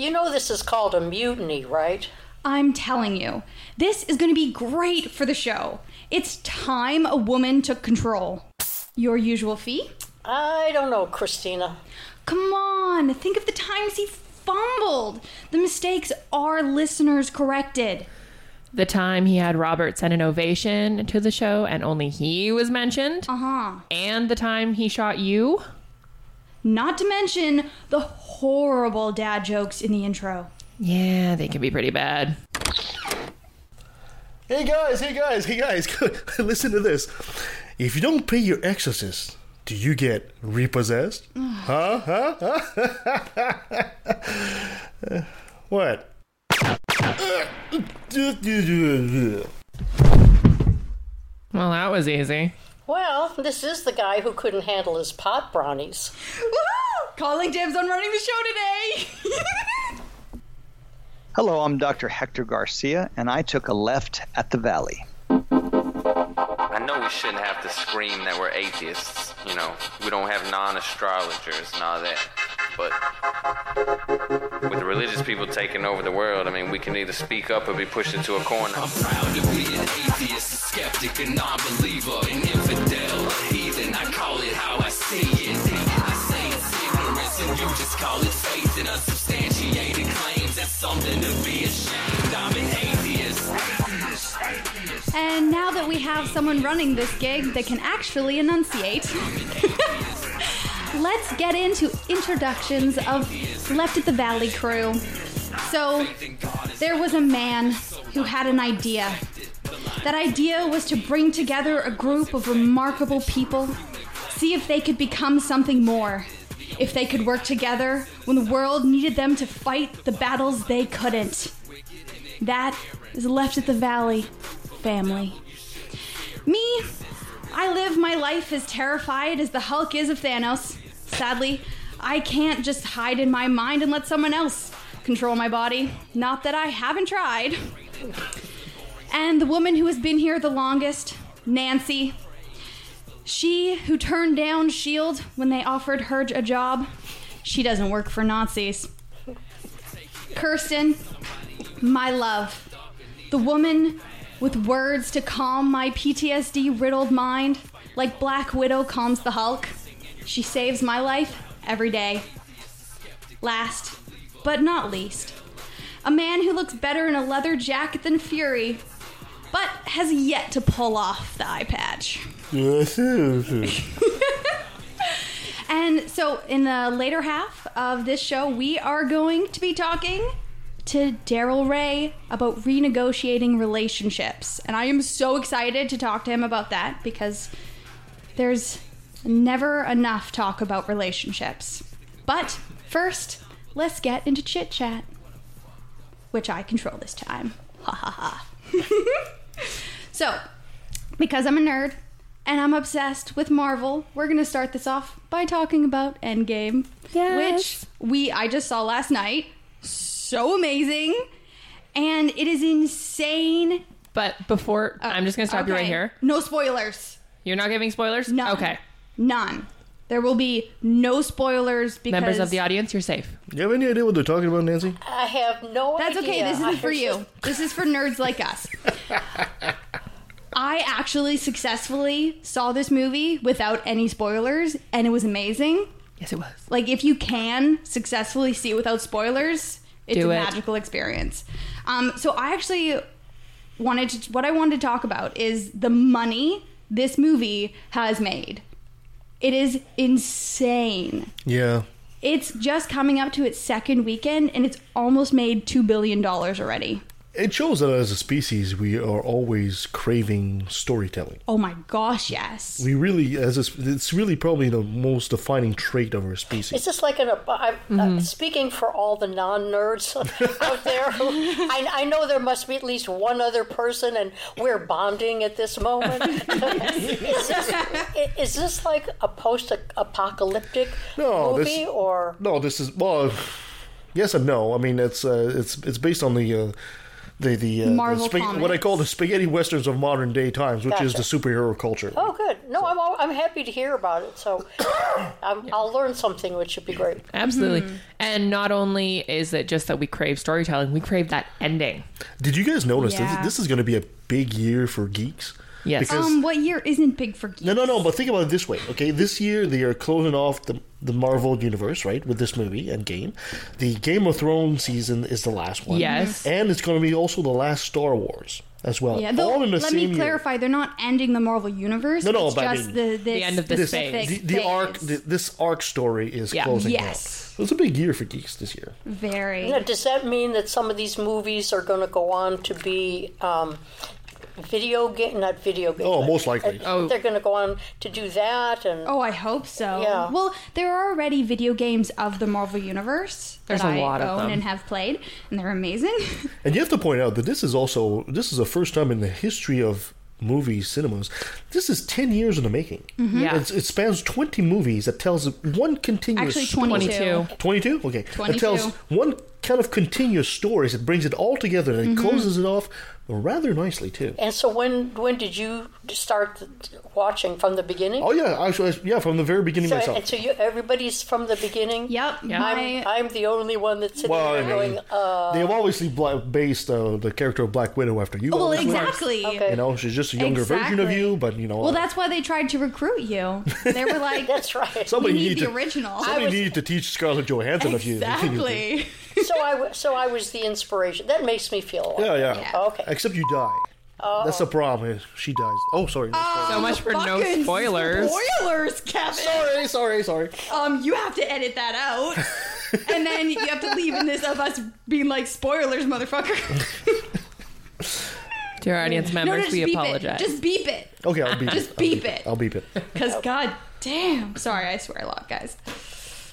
You know this is called a mutiny, right? I'm telling you, this is going to be great for the show. It's time a woman took control. Your usual fee? I don't know, Christina. Come on, think of the times he fumbled. The mistakes our listeners corrected. The time he had Robert send an ovation to the show and only he was mentioned. Uh huh. And the time he shot you. Not to mention the horrible dad jokes in the intro. Yeah, they can be pretty bad. Hey guys, hey guys, hey guys, listen to this. If you don't pay your exorcist, do you get repossessed? huh? Huh? Huh? what? Well, that was easy. Well, this is the guy who couldn't handle his pot brownies. Woohoo! Calling dibs on running the show today. Hello, I'm Dr. Hector Garcia, and I took a left at the Valley. I know we shouldn't have to scream that we're atheists. You know, we don't have non astrologers and all that. But with the religious people taking over the world, I mean, we can either speak up or be pushed into a corner. I'm proud to be an atheist, a skeptic, a non-believer, an infidel, a heathen. I call it how I see it. I say it's ignorance, and you just call it faith in unsubstantiated claims. That's something to be ashamed. I'm an atheist. and now that we have someone running this gig that can actually enunciate, let's get into introductions of Left at the Valley crew. So, there was a man who had an idea. That idea was to bring together a group of remarkable people, see if they could become something more. If they could work together when the world needed them to fight the battles they couldn't. That is Left at the Valley family. Me, I live my life as terrified as the Hulk is of Thanos. Sadly, I can't just hide in my mind and let someone else control my body. Not that I haven't tried. And the woman who has been here the longest, Nancy, she who turned down S.H.I.E.L.D. when they offered her a job, she doesn't work for Nazis. Kirsten, my love, the woman with words to calm my PTSD riddled mind, like Black Widow calms the Hulk. She saves my life every day. Last, but not least, a man who looks better in a leather jacket than Fury, but has yet to pull off the eye patch. And so, in the later half of this show, we are going to be talking to Darrel Ray about renegotiating relationships. And I am so excited to talk to him about that because there's never enough talk about relationships. But first, let's get into chit chat, which I control this time. Ha ha ha. so, because I'm a nerd and I'm obsessed with Marvel, we're gonna start this off by talking about Endgame, Yes. which we I just saw last night. So amazing, and it is insane. But before, oh, I'm just going to stop you right here. No spoilers. You're not giving spoilers? None. Okay. None. There will be no spoilers because Members of the audience, you're safe. Do you have any idea what they're talking about, Nancy? I have no idea. That's idea. okay. This isn't for you. just- This is for nerds like us. I actually successfully saw this movie without any spoilers, and it was amazing. Yes, it was. Like, if you can successfully see it without spoilers, it's Do a it. magical experience. Um, so, I actually wanted to, what I wanted to talk about is the money this movie has made. It is insane. Yeah. It's just coming up to its second weekend, and it's almost made $2 billion already. It shows that as a species, we are always craving storytelling. Oh my gosh, yes. We really, as a, it's really probably the most defining trait of our species. Is this like an? I'm Mm-hmm. uh, speaking for all the non-nerds out there. Who, I, I know there must be at least one other person, and we're bonding at this moment. is, this, is this like a post-apocalyptic No, this- movie, or No, this is well, yes and no. I mean, it's uh, it's it's based on the uh, the the, uh, the Marvel what I call the spaghetti westerns of modern day times, which is the superhero culture. Oh, good. No, I'm all, I'm happy to hear about it. So I'm, I'll learn something, which should be great. Absolutely. Mm-hmm. And not only is it just that we crave storytelling, we crave that ending. Did you guys notice Yeah. this, this is going to be a big year for geeks? Yes. Because Um, what year isn't big for geeks? no, no, no. But think about it this way. Okay, this year they are closing off the the Marvel universe, right, with this movie Endgame. The Game of Thrones season is the last one. Yes. and it's going to be also the last Star Wars as well. Yeah, though, all in the let same me year. clarify. They're not ending the Marvel universe. No, no, it's but I just mean- the, this The end of this phase. The, the arc, the, this arc story is Yeah. closing Yes. out. So it's a big year for geeks this year. Very. Now, does that mean that some of these movies are going to go on to be um, video game, not video game? Oh, most likely. Oh. They're going to go on to do that, and Oh, I hope so. Yeah. Well, there are already video games of the Marvel universe There's that a I lot of own them. and have played, and they're amazing. And you have to point out that this is also this is the first time in the history of movie cinemas. This is ten years in the making. Mm-hmm. Yeah. It's, it spans twenty movies that tells one continuous Actually, story. 22. 22. 22? Okay. It 22. tells one kind of continuous stories. It brings it all together and it Mm-hmm. closes it off rather nicely too. and so when when did you start watching from the beginning? Oh yeah, actually, yeah, from the very beginning so, myself. and so you, everybody's from the beginning. Yep. I'm, I'm the only one that's sitting Well, I mean, going, uh, They've obviously based uh, the character of Black Widow after you. well, exactly. Okay. You know, she's just a younger version of you, but you know. Well, uh, that's why they tried to recruit you. They were like, that's right. somebody we need needed the to, original. Somebody was- needed to teach Scarlett Johansson a few. exactly. so I w- so I was the inspiration. That makes me feel. Yeah, yeah. Yeah. Okay. Except you die. Oh. That's the problem. is She dies. Oh, sorry. So much for no spoilers. Spoilers, Kevin. sorry, sorry, sorry. Um, you have to edit that out, and then you have to leave in this of us being like spoilers, motherfucker. To our audience no, members, we beep apologize. it. Just beep it, Okay, I'll beep it. Just I'll beep it. I'll beep it. because god damn. Sorry, I swear a lot, guys.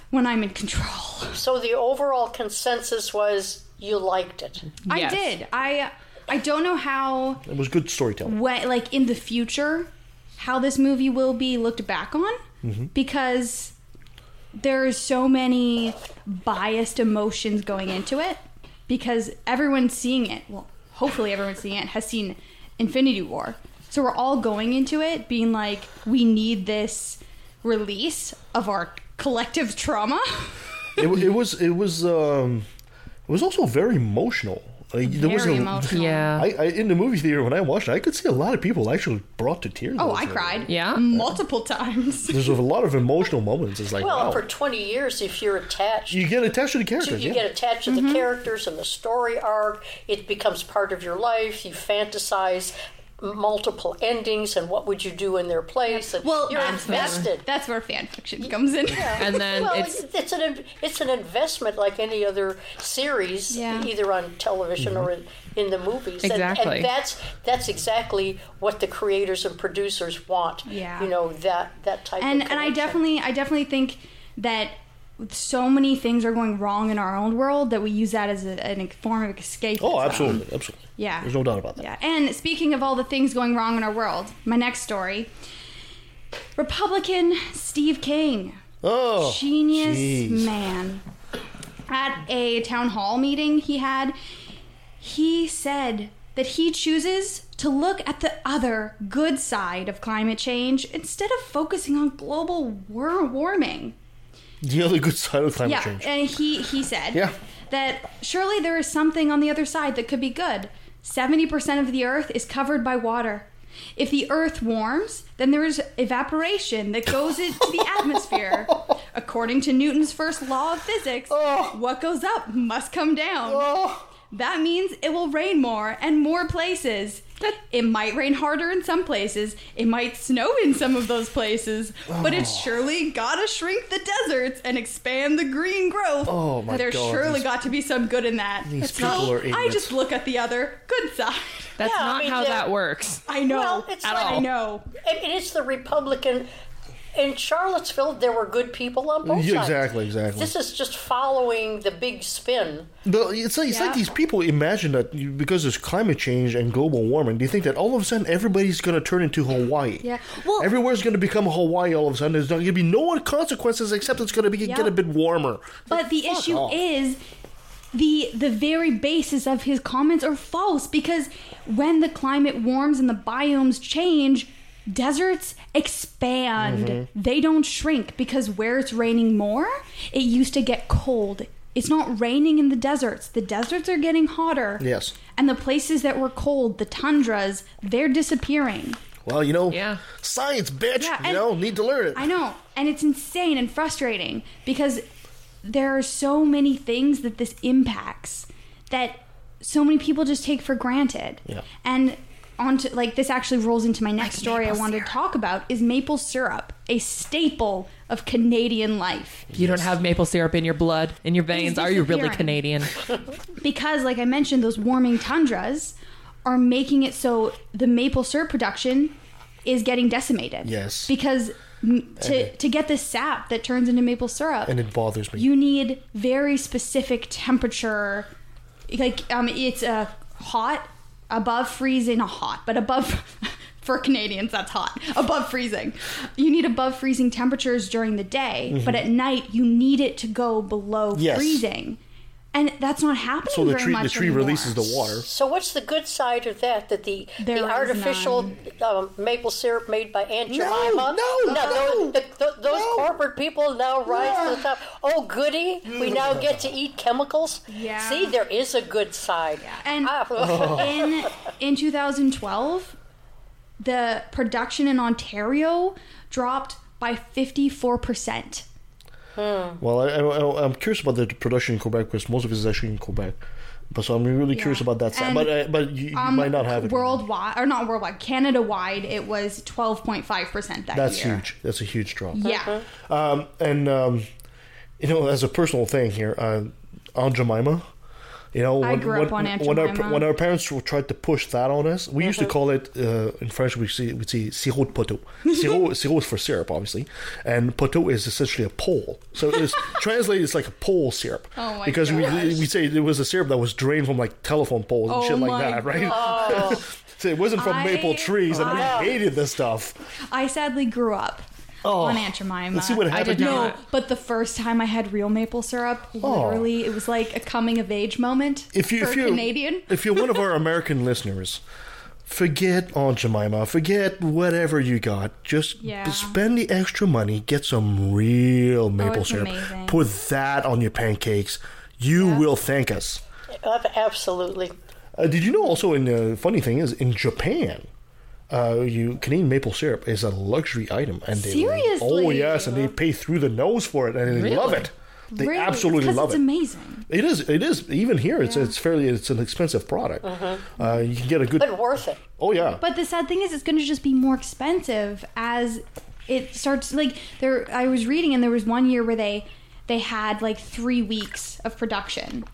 When I'm in control, So the overall consensus was you liked it. I Yes. did. I I don't know how It was good storytelling. what like in the future how this movie will be looked back on mm-hmm. because there's so many biased emotions going into it because everyone's seeing it well hopefully everyone's seeing it has seen infinity war so we're all going into it being like we need this release of our collective trauma It, it was. It was. Um, it was also very emotional. Like, there was very a, emotional yeah. I, I in the movie theater when I watched it, I could see a lot of people actually brought to tears. oh i it. cried Yeah? multiple times There's a lot of emotional moments. It's like Well, wow. for 20 years, if you're attached, you get attached to the to, characters. you yeah. get attached to the characters and the story arc. It becomes part of your life. You fantasize multiple endings and what would you do in their place. And well you're that's, invested. that's where fan fiction comes in and then well, it's it's an it's an investment like any other series, Yeah. either on television or in, in the movies. And- Exactly. And, that's that's exactly what the creators and producers want. Yeah. You know that that type and of and I definitely I definitely think that so many things are going wrong in our own world that we use that as a, an form of escape. Oh, absolutely, absolutely. Yeah. There's no doubt about that. Yeah. And speaking of all the things going wrong in our world, my next story. Republican Steve King, Oh, genius jeez. man. At a town hall meeting he had, he said that he chooses to look at the other good side of climate change instead of focusing on global war- warming. The other good side of climate Yeah, change. and he he said Yeah. that surely there is something on the other side that could be good. 70% of the earth is covered by water. If the earth warms, then there is evaporation that goes into the atmosphere. According to Newton's first law of physics, oh. what goes up must come down. Oh. That means it will rain more and more places. It might rain harder in some places. It might snow in some of those places. But it's oh. surely gotta shrink the deserts and expand the green growth. Oh, my god. There's God, surely these- got to be some good in that. These It's people not- are I just look at the other good side. that's Yeah, I not mean, how that works. I know. Well, it's At like- all. I know. And it's the Republican. In Charlottesville, there were good people on both Yeah, sides. exactly, exactly. This is just following the big spin. The, it's like, it's like these people imagine that you, because there's climate change and global warming, they think that all of a sudden everybody's going to turn into Hawaii. Yeah. Well- Everywhere's going to become Hawaii all of a sudden. There's not going to be no consequences except it's going to Yeah. get a bit warmer. But the issue off. is the the very basis of his comments are false because when the climate warms and the biomes change, deserts expand. Mm-hmm. They don't shrink because where it's raining more, it used to get cold. It's not raining in the deserts. The deserts are getting hotter. Yes. And the places that were cold, the tundras, they're disappearing. Well, you know, Yeah. science, bitch. Yeah, you and- know, need to learn it. I know. And it's insane and frustrating because there are so many things that this impacts that so many people just take for granted. Yeah. And onto like this actually rolls into my next story I maple wanted syrup. to talk about is maple syrup, a staple of Canadian life. You don't have maple syrup in your blood, in your veins. Are you really. Canadian? because like i mentioned those warming tundras are making it so the maple syrup production is getting decimated Yes. because m- to, to get the sap that turns into maple syrup and it bothers me. you need very specific temperature like um it's a hot above freezing hot but above for canadians that's hot above freezing you need above freezing temperatures during the day but at night you need it to go below Mm-hmm. Yes. freezing and that's not happening so the very tree, the tree anymore. releases the water. So what's the good side of that? That the There the artificial um, maple syrup made by Aunt Jemima? no, no, those, the, the, those no. corporate people now rise to the top. Oh, goody! We now get to eat chemicals. Yeah. See, there is a good side. Yeah. And Ah. in in 2012, the production in Ontario dropped by 54 percent. Well, I, I, I'm curious about the production in Quebec because most of it is actually in Quebec. But so I'm really curious about that. side. And, but uh, but you, you Um, might not have it. worldwide, or not worldwide, Canada wide. It was 12.5 percent that That's year. huge. That's a huge drop. Yeah, Um, and um, you know, as a personal thing here, uh, Aunt Jemima. You know, I grew up on when our when our parents tried to push that on us, we used to call it uh, in French we see we see sirop de poteau. Sirop, sirop is for syrup, obviously, and poteau is essentially a pole. So it's translated, it's like a pole syrup. Oh my because we gosh. we say it was a syrup that was drained from like telephone poles and Oh shit like that, right? so it wasn't from I- maple trees, and we I- hated this stuff. I sadly grew up on Aunt Jemima. Let's see what happened. did to you. not. No, but the first time I had real maple syrup, literally, it was like a coming of age moment if you, for if you're, Canadian. if you're one of our American listeners, forget Aunt Jemima, forget whatever you got. Just Yeah. spend the extra money, get some real maple it's syrup, amazing. put that on your pancakes. You will thank us. Absolutely. Uh, did you know also? In the funny thing is, in Japan. Uh, you Canadian maple syrup is a luxury item, and they Seriously? oh yes, and they pay through the nose for it, and they love it. They Really? absolutely 'Cause love it's it. It's amazing. It is. It is. Even here, it's it's fairly. It's an expensive product. Uh, you can get a good. But worth it. Oh yeah. But the sad thing is, it's going to just be more expensive as it starts. Like there, I was reading, and there was one year where they they had like three weeks of production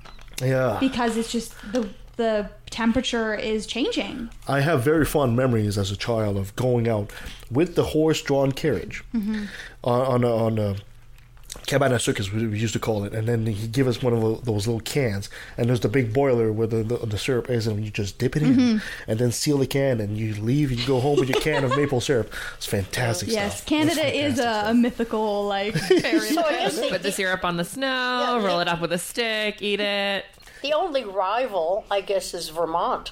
yeah. because it's just the the temperature is changing. I have very fond memories as a child of going out with the horse-drawn carriage Mm-hmm. on on a, on a cabane à sucre we we used to call it, and then he'd give us one of those little cans, and there's the big boiler where the, the, the syrup is, and you just dip it in, Mm-hmm. and then seal the can, and you leave, and you go home with your can of maple syrup. It's fantastic Yes, stuff. Canada It's is a, fantastic a mythical like fairy. So I Put the syrup on the snow, Yeah, roll yeah. it up with a stick, eat it. The only rival, I guess, is Vermont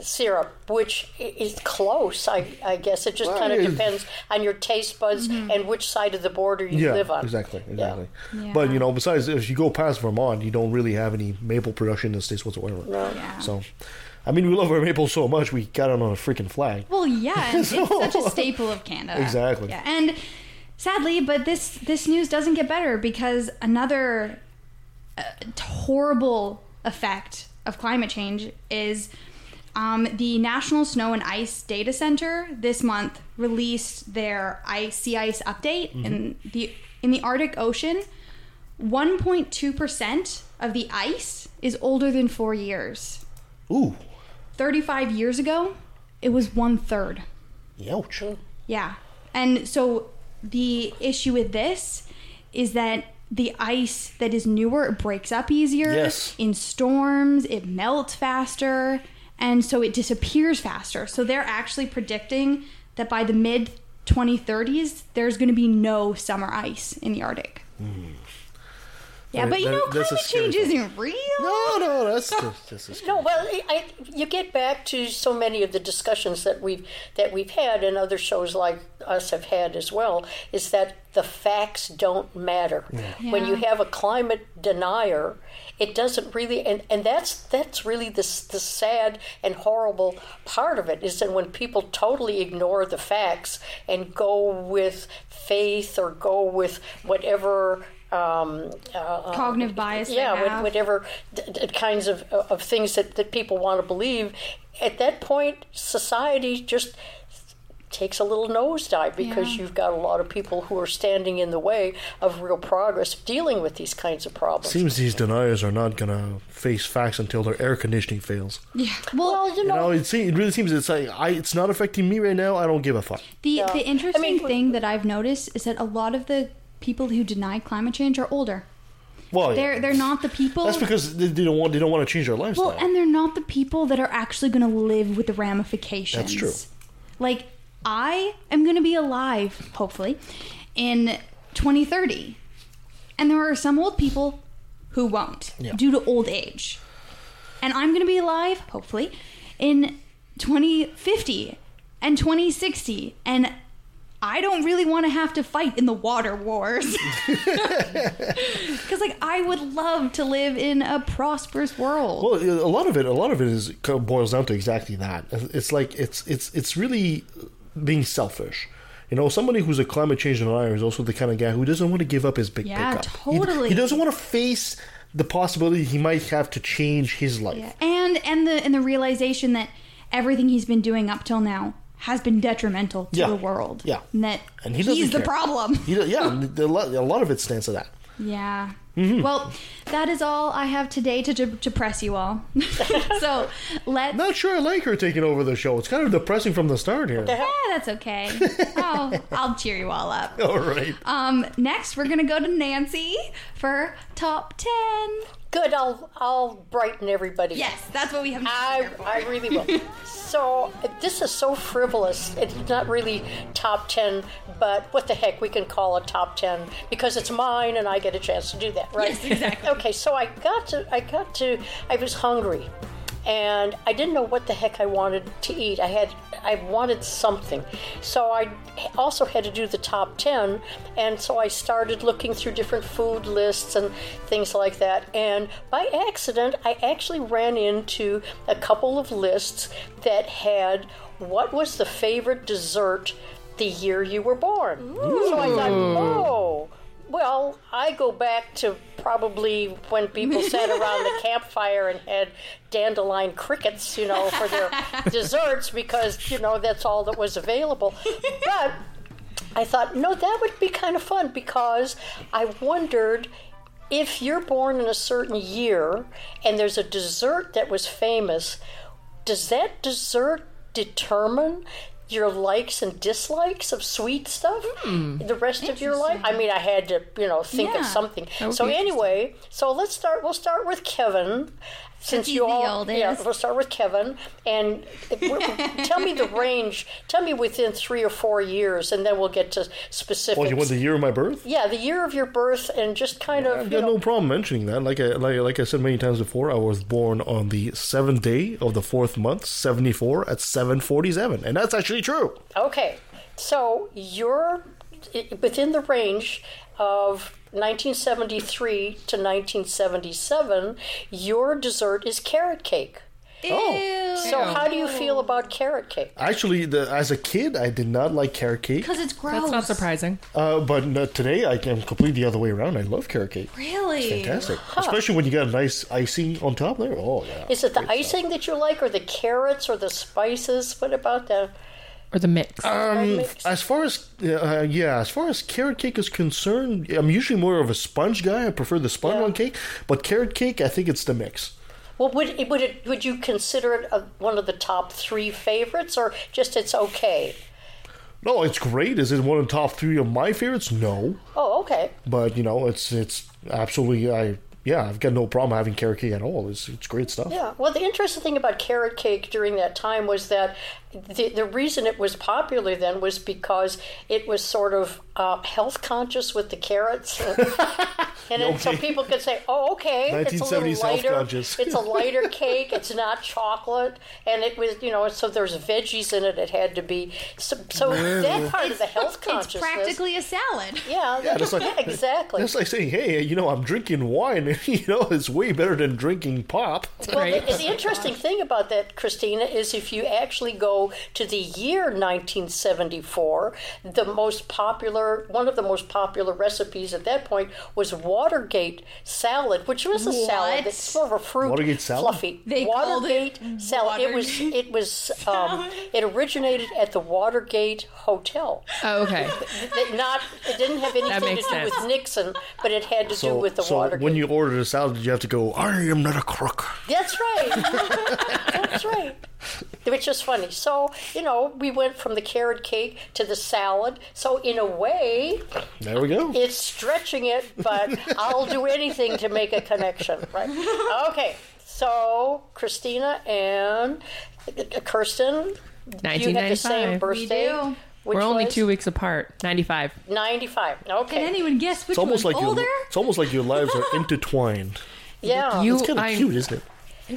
syrup, which is close. I, I guess it just Well, kind of depends on your taste buds and which side of the border you Yeah, live on. exactly, exactly. Yeah. But you know, besides, if you go past Vermont, you don't really have any maple production in the states whatsoever. Yeah. So, I mean, we love our maple so much we got it on a freaking flag. Well, yeah, and it's such a staple of Canada. Exactly. Yeah, and sadly, but this this news doesn't get better because another uh, horrible effect of climate change is um, the National Snow and Ice Data Center this month released their ice sea ice update in the in the Arctic Ocean. 1.2 percent of the ice is older than four years. Ooh, 35 years ago, it was one third. ouch. Yeah. And so the issue with this is that the ice that is newer it breaks up easier Yes. in storms, it melts faster, and so it disappears faster. So they're actually predicting that by the mid 2030s there's going to be no summer ice in the Arctic. Hmm. Yeah, but you That- know, that's a climate change thought. isn't real. No, no, that's just, just No, well, I, I, you get back to so many of the discussions that we've that we've had, and other shows like us have had as well. Is that the facts don't matter when you have a climate denier? It doesn't really, and, and that's that's really the the sad and horrible part of it is that when people totally ignore the facts and go with faith or go with whatever. Um, uh, Cognitive bias. yeah, what- have. whatever d- d- kinds of, of things that, that people want to believe. At that point, society just takes a little nosedive because Yeah. you've got a lot of people who are standing in the way of real progress dealing with these kinds of problems. Seems these deniers are not gonna face facts until their air conditioning fails. Yeah. Well, well, you You know, know, it, se- it really seems it's like I, it's not affecting me right now. I don't give a fuck. the the interesting I mean- thing that I've noticed is that a lot of the people who deny climate change are older. Well. They're they're not the people. that's because they, they don't want they don't want to change their lifestyle. Well, and they're not the people that are actually going to live with the ramifications. That's true. Like, I am going to be alive, hopefully, in 2030. And there are some old people who won't Yeah. due to old age. And I'm going to be alive, hopefully, in 2050 and 2060. And I don't really want to have to fight in the water wars. Because, like, I would love to live in a prosperous world. Well, a lot of it, a lot of it is kind of boils down to exactly that. It's like it's it's it's really uh, being selfish. You know, somebody who's a climate change denier is also the kind of guy who doesn't want to give up his big Yeah, pickup. He- totally. He, doesn't want to face the possibility he might have to change his life. Yeah. And and the and the realization that everything he's been doing up till now has been detrimental to Yeah. the world. Yeah. And that And he he's the problem. He, yeah, a lot, a lot of it stands to that. Yeah. Mm-hmm. Well, that is all I have today to, to, to press you all. so let's. Not sure I like her taking over the show. It's kind of depressing from the start here. Yeah, that's okay. Oh, I'll cheer you all up. All right. Um, next, we're gonna go to Nancy for top ten. good. I'll I'll brighten everybody. up. Yes, that's what we have. I, I really will. so this is so frivolous. It's not really top ten, but what the heck? We can call it top ten because it's mine, and I get a chance to do that, right? Yes, exactly. okay, so I got to. I got to. I was hungry, and I didn't know what the heck I wanted to eat. I had. I wanted something, so I also had to do the top ten, and so I started looking through different food lists and things like that. And by accident, I actually ran into a couple of lists that had what was the favorite dessert the year you were born. So I thought, oh. Well, I go back to probably when people sat around the campfire and had dandelion crickets, you know, for their desserts because, you know, that's all that was available. But I thought, no, that would be kind of fun because I wondered if you're born in a certain year and there's a dessert that was famous, does that dessert determine your likes and dislikes of sweet stuff the rest of your life? I mean, I had to, you know, think Yeah. of something. So anyway, so let's start. We'll start with Kevin. Since he's you the all, oldest. yeah, we'll start with Kevin, and tell me the range. Tell me within three or four years, and then we'll get to specifics. Well, you want the year of my birth? Yeah, the year of your birth, and just kind of I've you got know, no problem mentioning that. Like I like, like I said many times before, I was born on the seventh day of the fourth month, seventy four at seven forty seven, and that's actually true. okay. So you're within the range of 1973 to 1977. Your dessert is carrot cake. Ew. So how do you feel about carrot cake? Actually, the, as a kid, I did not like carrot cake, Because it's gross. That's not surprising. uh, but no, today I am completely the other way around. I love carrot cake. Really? Fantastic, especially when you got a nice icing on top there. Oh yeah. Is it the Great icing that you like, or the carrots, or the spices? What about the? Or the mix. Um, as far as uh, yeah, as far as carrot cake is concerned, I'm usually more of a sponge guy. I prefer the sponge Yeah. on cake, but carrot cake, I think it's the mix. Well, would it, would it would you consider it a, one of the top three favorites, or just it's okay? No, it's great. Is it one of the top three of my favorites? No, Oh, okay. but you know, it's it's absolutely I yeah, I've got no problem having carrot cake at all. It's it's great stuff. Yeah. Well, the interesting thing about carrot cake during that time was that the, the reason it was popular then was because it was sort of uh, health conscious with the carrots, and it, so people could say, "Oh, okay, it's a little lighter. it's a lighter cake. It's not chocolate, and it was you know so there's veggies in it. It had to be so, so that part of the health consciousness. It's practically a salad. yeah, Yeah, that's like- yeah, exactly. That's like saying, hey, you know, I'm drinking wine. you know, it's way better than drinking pop. Well, Right. the, the interesting thing about that, Christina, is if you actually go to the year 1974, the most popular, one of the most popular recipes at that point was Watergate salad, which was a salad What? that's sort of a fruit, Watergate salad? fluffy. They called it Watergate salad. It was. It was. Um, it originated at the Watergate Hotel. Oh, okay. It not. It didn't have anything to do sense. with Nixon, but it had to do with the so Watergate. when you ordered a salad, did you have to go, I am not a crook? That's right. That's right. Which is funny. So, you know, we went from the carrot cake to the salad. So, in a way, There we go. it's stretching it, but I'll do anything to make a connection, right? Okay. So, Christina and uh, Kirsten, you had the same 1995. birthday. do. Which We're only was two weeks apart. 95. 95. Okay. Can anyone guess which It's almost one's like older? your, it's almost like your lives are intertwined. yeah. You, It's kind of cute, isn't it?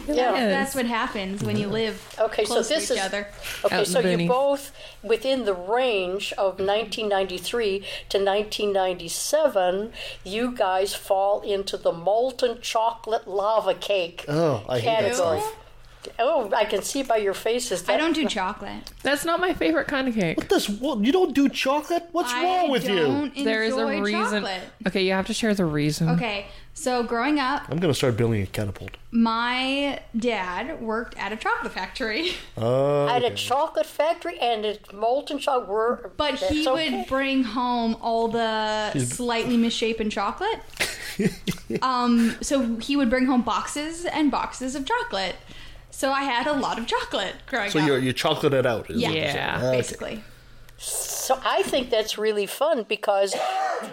Yeah. That's what happens when you live Okay, so close this to each is other. okay. Out So you boonies. both within the range of 1993 to 1997. You guys fall into the molten chocolate lava cake Oh, I hate that category. stuff. Oh, I can see by your faces. I don't do chocolate. That's not my favorite kind of cake. What this? What, you don't do chocolate? What's I wrong with you? don't There is a reason. chocolate. Okay, you have to share the reason. Okay, so growing up, I'm gonna start building a catapult. my dad worked at a chocolate factory, Uh, at a chocolate factory, and it's molten chocolate. We're, but he okay. would bring home all the slightly misshapen chocolate. um, so he would bring home boxes and boxes of chocolate. So I had a lot of chocolate growing up. so up. you're you chocolate it out. is yeah, you're saying. Yeah. Okay. basically. So I think that's really fun because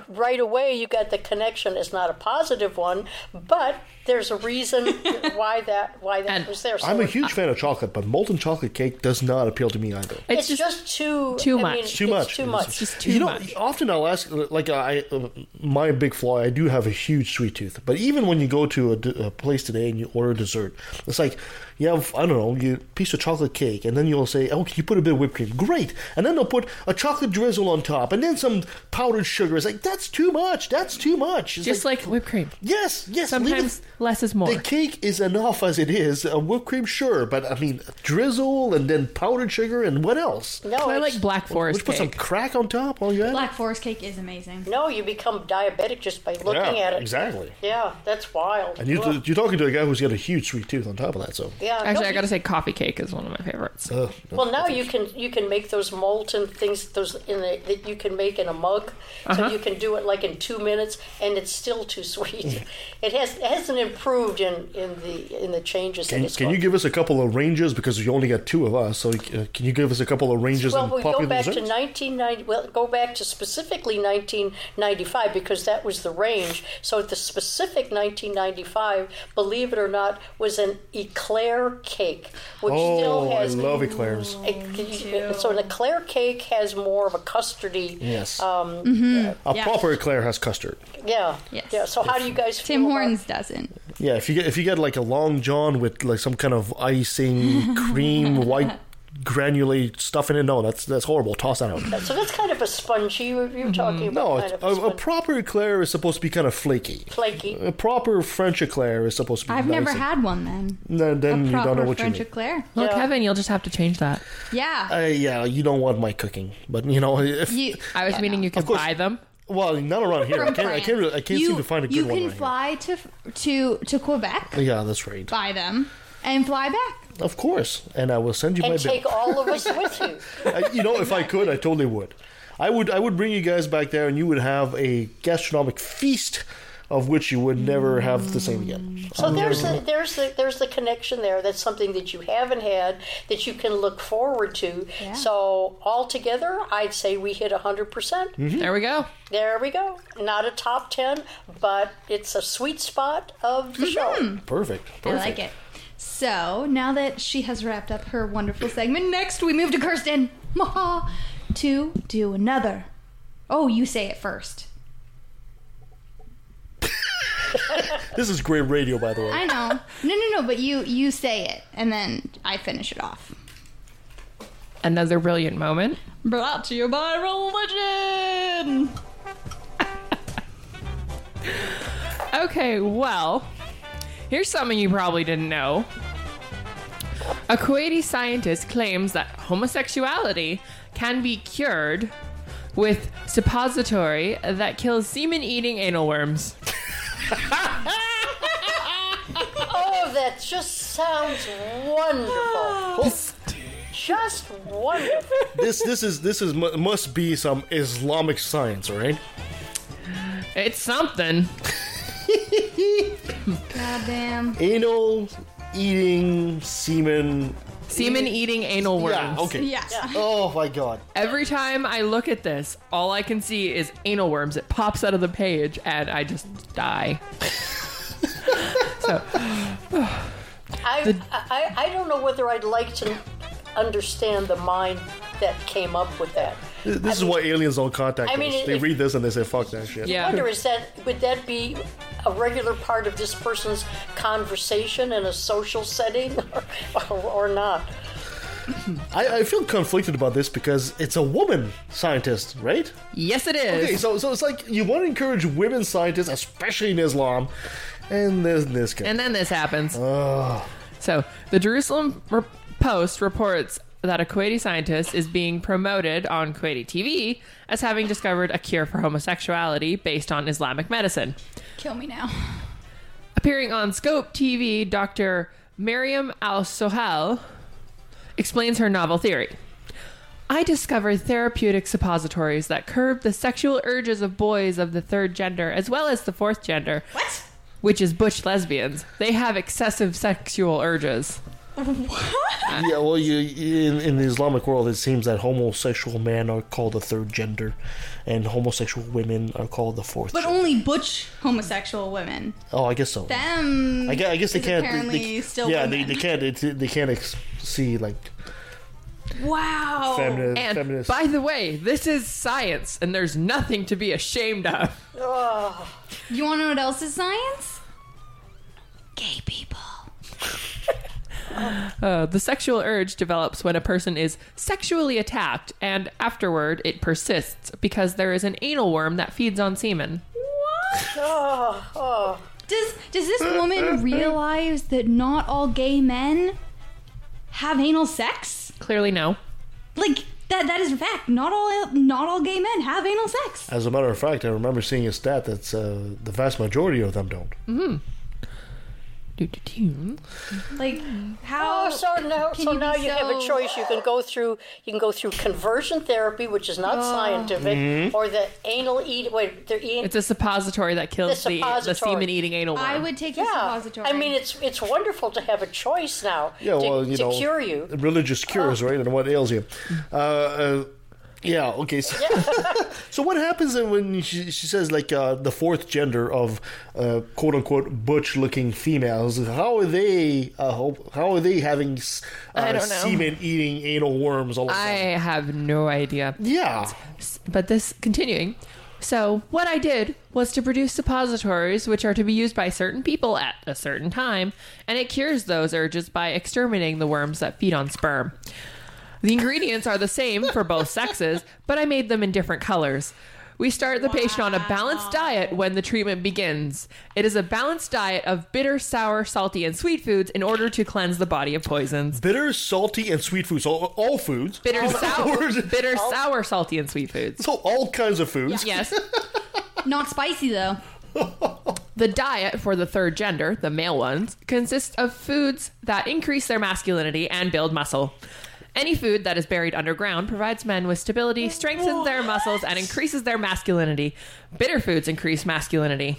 right away you got the connection. It's not a positive one, but there's a reason why that why that And was there. So I'm a huge fan of chocolate, but molten chocolate cake does not appeal to me either. It's, It's, just, too too I much. mean, Too it's much. Too It's much. just too much. you know, much. often I'll ask, like, I, uh, my big flaw, I do have a huge sweet tooth. But even when you go to a, d- a place today and you order dessert, it's like you have, I don't know, you piece of chocolate cake, and then you'll say, oh, can you put a bit of whipped cream? Great. And then they'll put a chocolate drizzle on top, and then some powdered sugar. It's like, that's too much. That's too much. It's just like, whipped cream. yes, yes. leave it- Sometimes less is more. the cake is enough as it is. A whipped cream, sure, but I mean, drizzle and then powdered sugar and what else? no, I like Black Would Forest you put some crack on top while you at it? Black Forest cake is amazing. no, you become diabetic just by looking yeah, at it. exactly. Yeah, that's wild. And you, you're talking to a guy who's got a huge sweet tooth on top of that, so. yeah, Actually, no, I gotta say, coffee cake is one of my favorites. Uh, Well, now you can you can make those molten things those in a, that you can make in a mug, so you can do it like in two minutes, and it's still too sweet. It has it hasn't improved in, in the in the changes. can, can you give us a couple of ranges because you only got two of us? So uh, can you give us a couple of ranges Well, in we go popular back to 1990. Well, go back to specifically 1995 because that was the range. So the specific 1995, believe it or not, was an eclair cake, which still oh, I has love eclairs. A- so an eclair cake has more of a custardy. Yes. Um, a yeah. proper eclair has custard. Yeah. Yes. Yeah. So how do you guys Tim feel about- Hortons doesn't. Yeah, if you get if you get like a long john with like some kind of icing, cream, white granulate stuffing it, no, that's that's horrible. Toss that out. So that's kind of a spongy. You were you were talking about No, kind of a, a, a proper eclair is supposed to be kind of flaky. flaky. A proper French eclair is supposed to be. I've nice never and- had one then. Then, then you don't know what French you mean. eclair. well, yeah. Kevin, you'll just have to change that. Yeah. Uh, yeah, you don't want my cooking, but you know, if you, I was yeah, meaning no. you can course. buy them. well, not around here. I can't. I can't. really- I can't you, seem to find a good one. You one. can right fly to to to Quebec. Yeah, that's right. buy them, and fly back. Of course, and I will send you my And take bill. all of us with you. I, you know, if I could, I totally would. I would. I would bring you guys back there, and you would have a gastronomic feast, of which you would never have the same again. So there's the, there's the there's the connection there. That's something that you haven't had that you can look forward to. Yeah. So altogether, I'd say we hit hundred percent. Mm-hmm. There we go. There we go. Not a top ten, but it's a sweet spot of the show. Perfect. I Perfect. like it. So now that she has wrapped up her wonderful segment, next we move to Kirsten Maha, to do another. Oh, you say it first. This is great radio, by the way. I know. No, no, no. But you you say it, and then I finish it off. Another brilliant moment. Brought to you by religion. Okay, well, here's something you probably didn't know. A Kuwaiti scientist claims that homosexuality can be cured with suppository that kills semen eating anal worms. Oh, that just sounds wonderful. just wonderful. this this is this is must be some Islamic science, right? It's something. Goddamn. Anal eating semen. Semen eating anal worms. Yeah. Okay. Yeah. Oh my god. Every time I look at this, all I can see is anal worms. It pops out of the page and I just die. so, I, I, I don't know whether I'd like to understand the mind that came up with that. This is why aliens don't contact I mean, us. They if- read this and they say, "Fuck that shit." yeah. I wonder is that would that be a regular part of this person's conversation in a social setting or, or not? I, I feel conflicted about this because it's a woman scientist, right? Yes, it is. Okay, so so it's like you want to encourage women scientists, especially in Islam, and then this guy. And then this happens. So, the Jerusalem Re- Post reports that a Kuwaiti scientist is being promoted on Kuwaiti TV as having discovered a cure for homosexuality based on Islamic medicine. Kill me now. Appearing on Scope TV, Dr. Miriam Al Sohal explains her novel theory. I discovered therapeutic suppositories that curb the sexual urges of boys of the third gender as well as the fourth gender. What? Which is butch lesbians. They have excessive sexual urges. Yeah, well, you, in, in the Islamic world, it seems that homosexual men are called the third gender, and homosexual women are called the fourth. But gender. only butch homosexual women. oh, I guess so. Them. I guess, I guess they can't. Apparently, they, still yeah, women. they, they can't. They, they can't ex- see like Wow. feminist. And feminist. by the way, this is science, and there's nothing to be ashamed of. You want to know what else is science? Gay people. Uh, the sexual urge develops when a person is sexually attacked, and afterward it persists because there is an anal worm that feeds on semen. Oh, Does Does this woman realize that not all gay men have anal sex? Clearly, no. Like that. That is a fact. Not all not all gay men have anal sex. As a matter of fact, I remember seeing a stat that uh, the vast majority of them don't. Doo-doo-doo. Like how? Oh, so now, so you now be you have a choice. You can go through, you can go through conversion therapy, which is Oh. not scientific, Mm-hmm. or the anal eat. Wait, they're eating. It's a suppository that kills The the, the, suppository. semen eating anal worm. I would take the suppository. I mean, it's it's wonderful to have a choice now Yeah, to, well, you to know, cure you. religious cures, right? And what ails you? Uh, uh, yeah. Okay. So, so what happens then when she, she says like uh, the fourth gender of uh, quote unquote butch looking females? How are they? Uh, how, how are they having uh, I don't know. semen eating anal worms all of a I sudden? I have no idea. Yeah. But this continuing. So, what I did was to produce suppositories which are to be used by certain people at a certain time, and it cures those urges by exterminating the worms that feed on sperm. The ingredients are the same for both sexes, but I made them in different colors. We start the patient on a balanced diet when the treatment begins. It is a balanced diet of bitter, sour, salty, and sweet foods in order to cleanse the body of poisons. Bitter, salty, and sweet foods. So all foods. Bitter, sour, Words. bitter, sour, salty, and sweet foods. So all kinds of foods. Yes. not spicy though. The diet for the third gender, the male ones, consists of foods that increase their masculinity and build muscle. Any food that is buried underground provides men with stability, strengthens their muscles, and increases their masculinity. Bitter foods increase masculinity.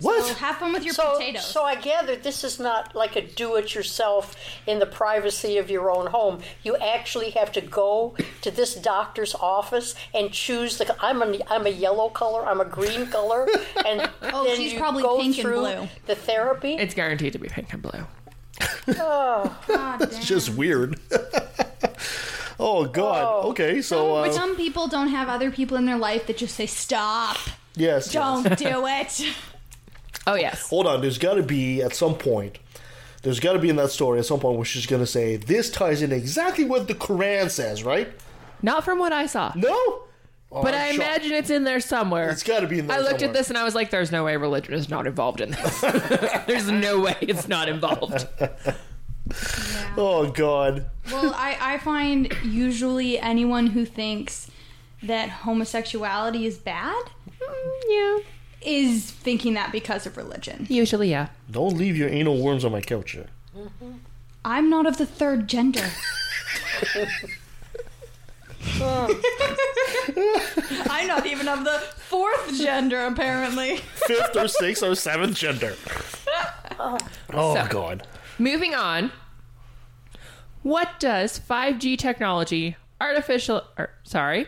What? So have fun with your So, potatoes. so I gather this is not like a do-it-yourself in the privacy of your own home. You actually have to go to this doctor's office and choose the. I'm a I'm a yellow color. I'm a green color, and Oh, then she's you probably go pink and through blue. the therapy. It's guaranteed to be pink and blue. It's just weird. oh God. Okay, so But uh, some people don't have other people in their life that just say, stop, yes. yes. don't do it. Oh yes. Hold on. There's got to be at some point. There's got to be in that story at some point where she's going to say this ties in exactly what the Quran says, right? Not from what I saw. No. Oh, But I'm I shocked. imagine it's in there somewhere. it's got to be in there. I looked somewhere. at this and I was like, there's no way religion is not involved in this. there's no way it's not involved. Oh God. Well, I, I find usually anyone who thinks that homosexuality is bad mm, yeah. is thinking that because of religion. Usually, yeah. Don't leave your anal worms on my couch. Here. I'm not of the third gender. I'm not even of the fourth gender, apparently. Fifth or sixth or seventh gender. Oh So- God. Moving on. What does 5G technology, artificial, or, sorry,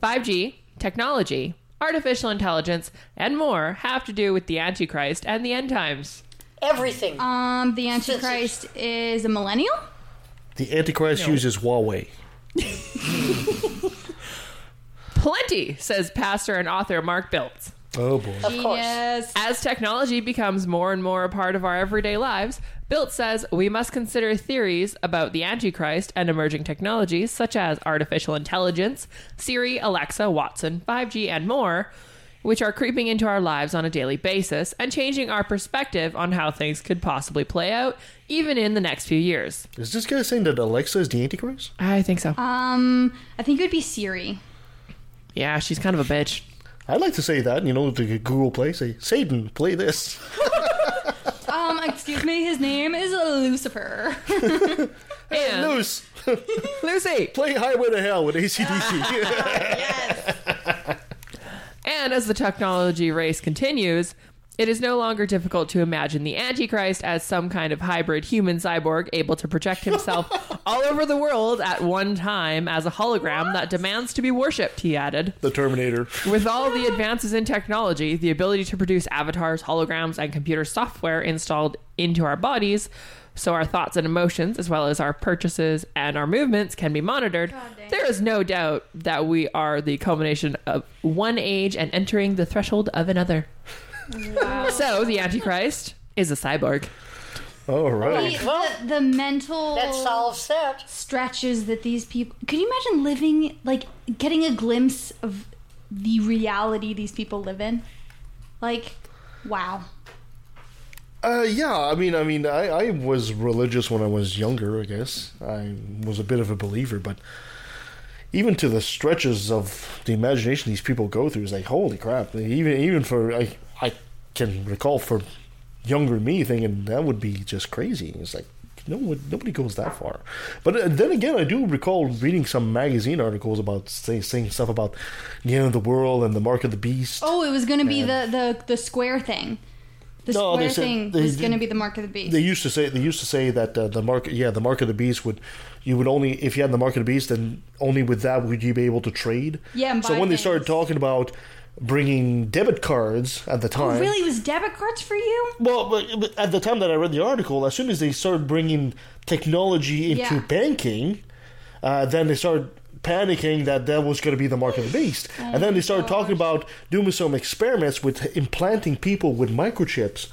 5G technology, artificial intelligence, and more have to do with the Antichrist and the end times? Everything. Um, the Antichrist is a millennial? The Antichrist uses Huawei. Plenty, says pastor and author Mark Biltz. Oh boy. of course. Yes. As technology becomes more and more a part of our everyday lives, Biltz says we must consider theories about the Antichrist and emerging technologies such as artificial intelligence, Siri, Alexa, Watson, 5G, and more, which are creeping into our lives on a daily basis and changing our perspective on how things could possibly play out, even in the next few years. Is this guy saying that Alexa is the Antichrist? I think so. Um, I think it would be Siri. Yeah, she's kind of a bitch. I'd like to say that. You know, the Google Play say, Satan, play this. Um, excuse me, his name is Lucifer. And Loose. Lucy! Play Highway to Hell with ACDC. Yes. And as the technology race continues, it is no longer difficult to imagine the Antichrist as some kind of hybrid human cyborg able to project himself all over the world at one time as a hologram that demands to be worshipped, he added. the Terminator. With all the advances in technology, the ability to produce avatars, holograms, and computer software installed into our bodies, so our thoughts and emotions, as well as our purchases and our movements, can be monitored, there is no doubt that we are the culmination of one age and entering the threshold of another. So, the Antichrist is a cyborg. All The, right. Well, the, the mental that solves that. stretches that these people. Could you imagine living, like, getting a glimpse of the reality these people live in? Like, wow. Uh, yeah, I mean, I mean, I, I was religious when I was younger. I guess I was a bit of a believer, but even to the stretches of the imagination these people go through is like, holy crap! Even even for I, I can recall for younger me thinking that would be just crazy. It's like no nobody goes that far. But uh, then again, I do recall reading some magazine articles about say, saying stuff about the end of the world and the mark of the beast. Oh, it was going to be the, the, the square thing. The No, square said thing they was going to be the mark of the beast. They used to say they used to say that uh, the mark yeah the mark of the beast would you would only if you had the mark of the beast then only with that would you be able to trade. Yeah, So when they started talking about bringing debit cards at the time, oh, really? It was debit cards for you? well, but, but at the time that I read the article, as soon as they started bringing technology into Yeah. banking, uh, then they started panicking that that was going to be the mark of the beast, and then they Oh, started talking about doing some experiments with implanting people with microchips.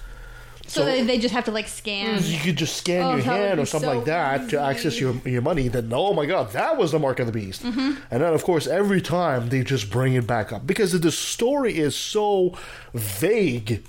So, they, they just have to, like, scan. You could just scan Oh, your hand or something so like that to access your your money. Then oh my god, that was the mark of the beast. Mm-hmm. And then of course every time they just bring it back up because the story is so vague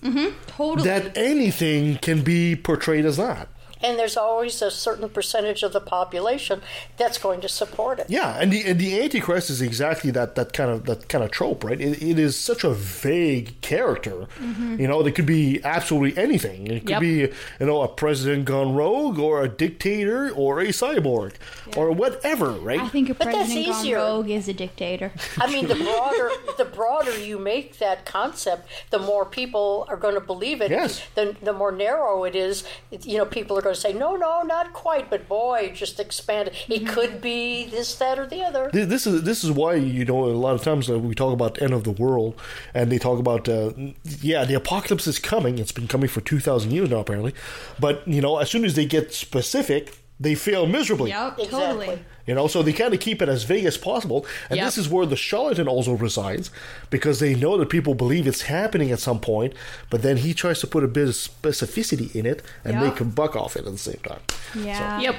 Totally. that anything can be portrayed as that. And there's always a certain percentage of the population that's going to support it. Yeah, and the and the Antichrist is exactly that that kind of that kind of trope, right? It, it is such a vague character. Mm-hmm. You know, it could be absolutely anything. It could Yep. be you know a president gone rogue, or a dictator, or a cyborg, or whatever, right? I think a But that's president gone easier. rogue is a dictator. I mean, the broader the broader you make that concept, the more people are going to believe it. Yes. The the more narrow it is, you know, people are going going to say, no, no, not quite, but boy, just expand. It could be this, that, or the other. This is this is why you know a lot of times uh, we talk about end of the world, and they talk about uh, yeah the apocalypse is coming. It's been coming for two thousand years now apparently, but you know as soon as they get specific, they fail miserably. Yep, Exactly. totally. You know, so they kind of keep it as vague as possible, and Yep. this is where the charlatan also resides because they know that people believe it's happening at some point, but then he tries to put a bit of specificity in it and Yep. make a buck off it at the same time. Yeah. Yep.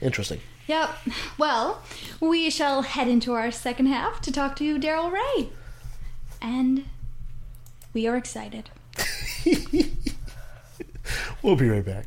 Interesting. Yep. Well, we shall head into our second half to talk to Darrel Ray. And we are excited. We'll be right back.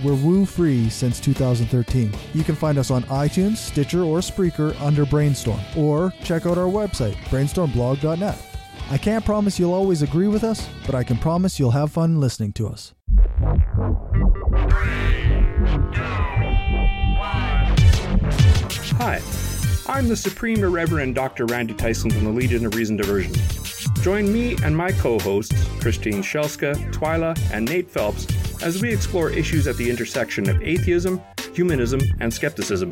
we're woo free since 2013. You can find us on iTunes, Stitcher, or Spreaker under Brainstorm, or check out our website, brainstormblog.net. I can't promise you'll always agree with us, but I can promise you'll have fun listening to us. Hi, I'm the Supreme Irreverend Dr. Randy Tyson from the Legion of Reason Diversion. Join me and my co hosts, Christine Shellska, Twyla, and Nate Phelps, as we explore issues at the intersection of atheism, humanism, and skepticism.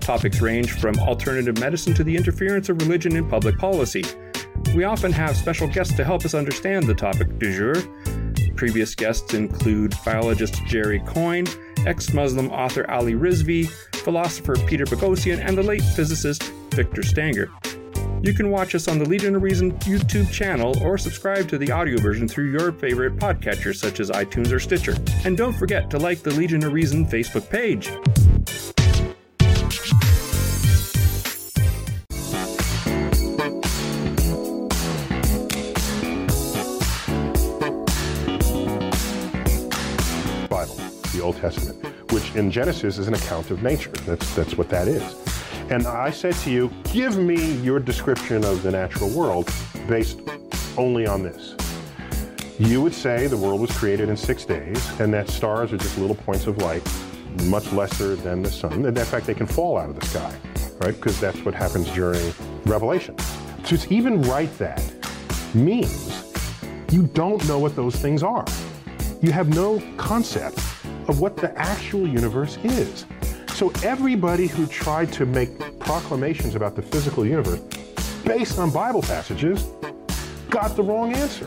Topics range from alternative medicine to the interference of religion in public policy. We often have special guests to help us understand the topic du jour. Previous guests include biologist Jerry Coyne, ex Muslim author Ali Rizvi, philosopher Peter Boghossian, and the late physicist Victor Stenger. You can watch us on the Legion of Reason YouTube channel or subscribe to the audio version through your favorite podcatcher such as iTunes or Stitcher. And don't forget to like the Legion of Reason Facebook page. Bible, the Old Testament, which in Genesis is an account of nature. That's, that's what that is. And I said to you, give me your description of the natural world based only on this. You would say the world was created in six days and that stars are just little points of light, much lesser than the sun. And in fact, they can fall out of the sky, right? Because that's what happens during Revelation. To even write that means you don't know what those things are you have no concept of what the actual universe is. So everybody who tried to make proclamations about the physical universe based on Bible passages got the wrong answer.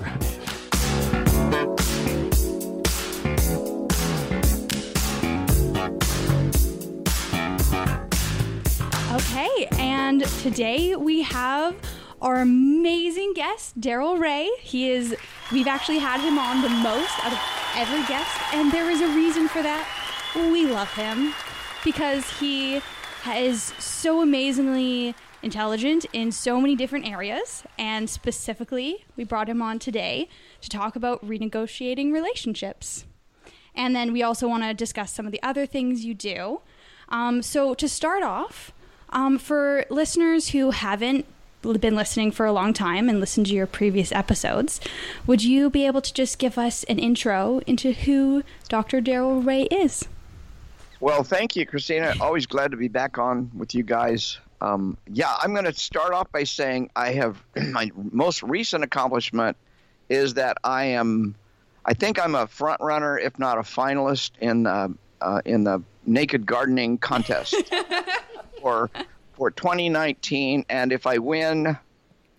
Okay, and today we have our amazing guest, Darrel Ray. He is, we've actually had him on the most out of every guest, and there is a reason for that. We love him because he is so amazingly intelligent in so many different areas, and specifically, we brought him on today to talk about renegotiating relationships. And then we also want to discuss some of the other things you do. Um, so, to start off, um, for listeners who haven't been listening for a long time and listened to your previous episodes, would you be able to just give us an intro into who Dr. Darrel Ray is? Well, thank you, Christina. Always glad to be back on with you guys. Um, yeah, I'm going to start off by saying I have my most recent accomplishment is that I am, I think I'm a front runner, if not a finalist in uh, uh, in the naked gardening contest for for 2019. And if I win,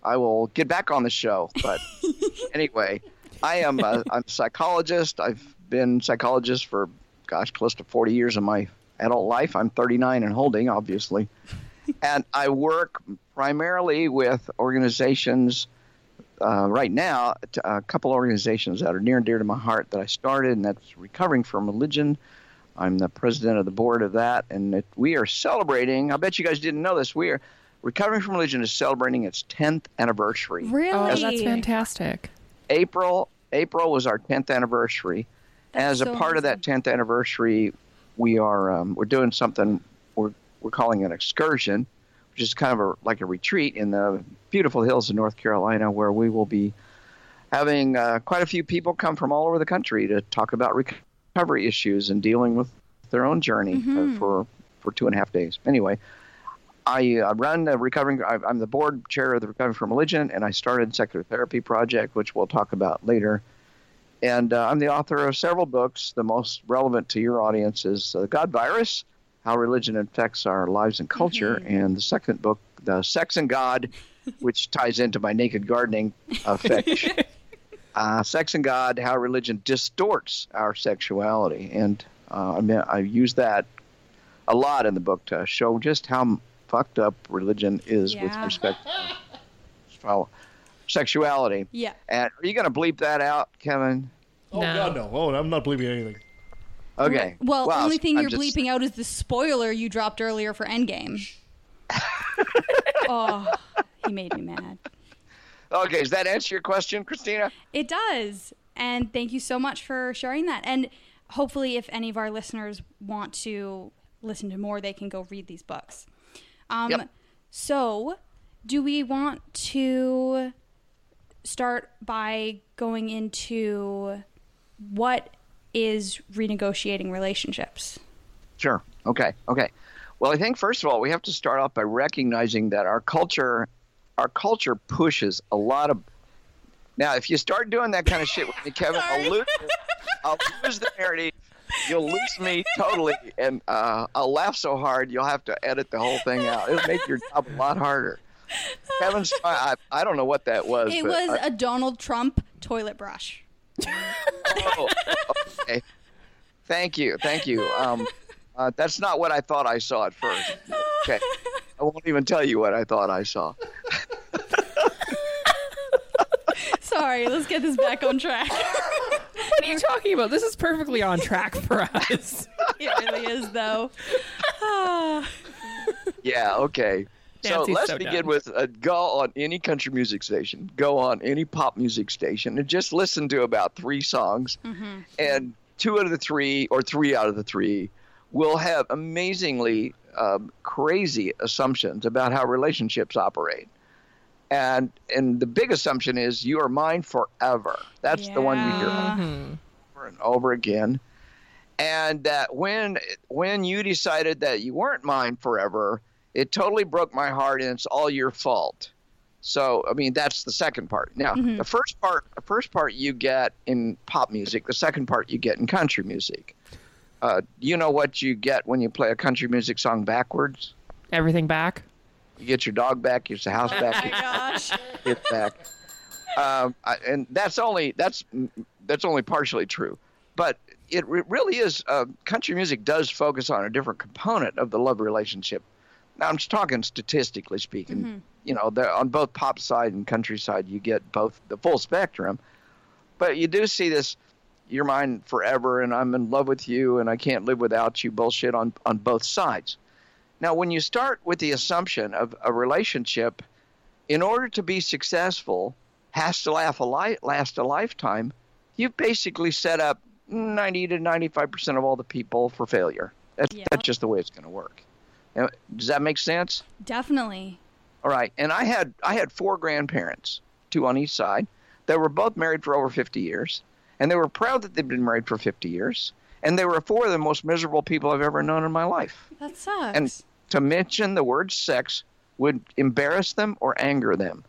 I will get back on the show. But anyway, I am a, I'm a psychologist. I've been psychologist for gosh, close to 40 years of my adult life. I'm 39 and holding, obviously. and I work primarily with organizations uh, right now, a couple organizations that are near and dear to my heart that I started, and that's Recovering from Religion. I'm the president of the board of that, and it, we are celebrating. I bet you guys didn't know this. We are Recovering from Religion is celebrating its 10th anniversary. Really? Oh, that's fantastic. April April was our 10th anniversary, As a so part of that 10th anniversary, we are um, we're doing something we're we're calling an excursion, which is kind of a, like a retreat in the beautiful hills of North Carolina, where we will be having uh, quite a few people come from all over the country to talk about recovery issues and dealing with their own journey uh, for for two and a half days. Anyway, I uh, run the recovering. I- I'm the board chair of the Recovering from Religion, and I started Secular Therapy Project, which we'll talk about later. And uh, I'm the author of several books. The most relevant to your audience is uh, God Virus: How Religion Affects Our Lives and Culture, and the second book, The Sex and God, which ties into my naked gardening uh, fetish. uh, Sex and God: How Religion Distorts Our Sexuality, and uh, I mean, I use that a lot in the book to show just how fucked up religion is with respect to sexuality. Yeah. And are you going to bleep that out, Kevin? Oh God, no! Oh, I'm not bleeping anything. Okay. Well, the only thing I'm you're just- bleeping out is the spoiler you dropped earlier for Endgame. oh, he made me mad. Okay, does that answer your question, Christina? It does. And thank you so much for sharing that. And hopefully, if any of our listeners want to listen to more, they can go read these books. Um, Yep. So, do we want to start by going into what is renegotiating relationships? Sure. Okay. Okay. Well, I think first of all we have to start off by recognizing that our culture, our culture pushes a lot of. Now, if you start doing that kind of shit with me, Kevin, I'll lose. I'll lose the narrative. You'll lose me totally, and uh, I'll laugh so hard you'll have to edit the whole thing out. It'll make your job a lot harder. Kevin's. I, I don't know what that was. It was I- a Donald Trump toilet brush. Oh, okay. Thank you. Thank you. Um, uh, that's not what I thought I saw at first. Okay. I won't even tell you what I thought I saw. Sorry, let's get this back on track. What are you talking about? This is perfectly on track for us. it really is, though. Ah. Yeah, okay. So let's so begin done. with uh, go on any country music station, go on any pop music station, and just listen to about three songs. And two out of the three, or three out of the three, will have amazingly um, crazy assumptions about how relationships operate. And and the big assumption is you are mine forever. That's the one you hear Yeah. over and over again. And that when when you decided that you weren't mine forever, it totally broke my heart, and it's all your fault. So I mean that's the second part. Now the first part, the first part you get in pop music. The second part you get in country music. Uh, you know what you get when you play a country music song backwards? Everything back? You get your dog back, you get your house back, you Gosh. get back. Um, I- and that's only that's that's only partially true, but it re- really is. Uh, country music does focus on a different component of the love relationship. Now I'm just talking statistically speaking. Mm-hmm. You know, on both pop side and country side, you get both the full spectrum, but you do see this. You're mine forever, and I'm in love with you, and I can't live without you. Bullshit on on both sides. Now, when you start with the assumption of a relationship, in order to be successful, has to laugh a li- last a lifetime, you've basically set up 90 to 95 percent of all the people for failure. That's, that's just the way it's going to work. Does that make sense? Definitely. All right. And I had I had four grandparents, two on each side, that were both married for over 50 years, and they were proud that they'd been married for 50 years, and they were four of the most miserable people I've ever known in my life. That sucks. And to mention the word sex would embarrass them or anger them.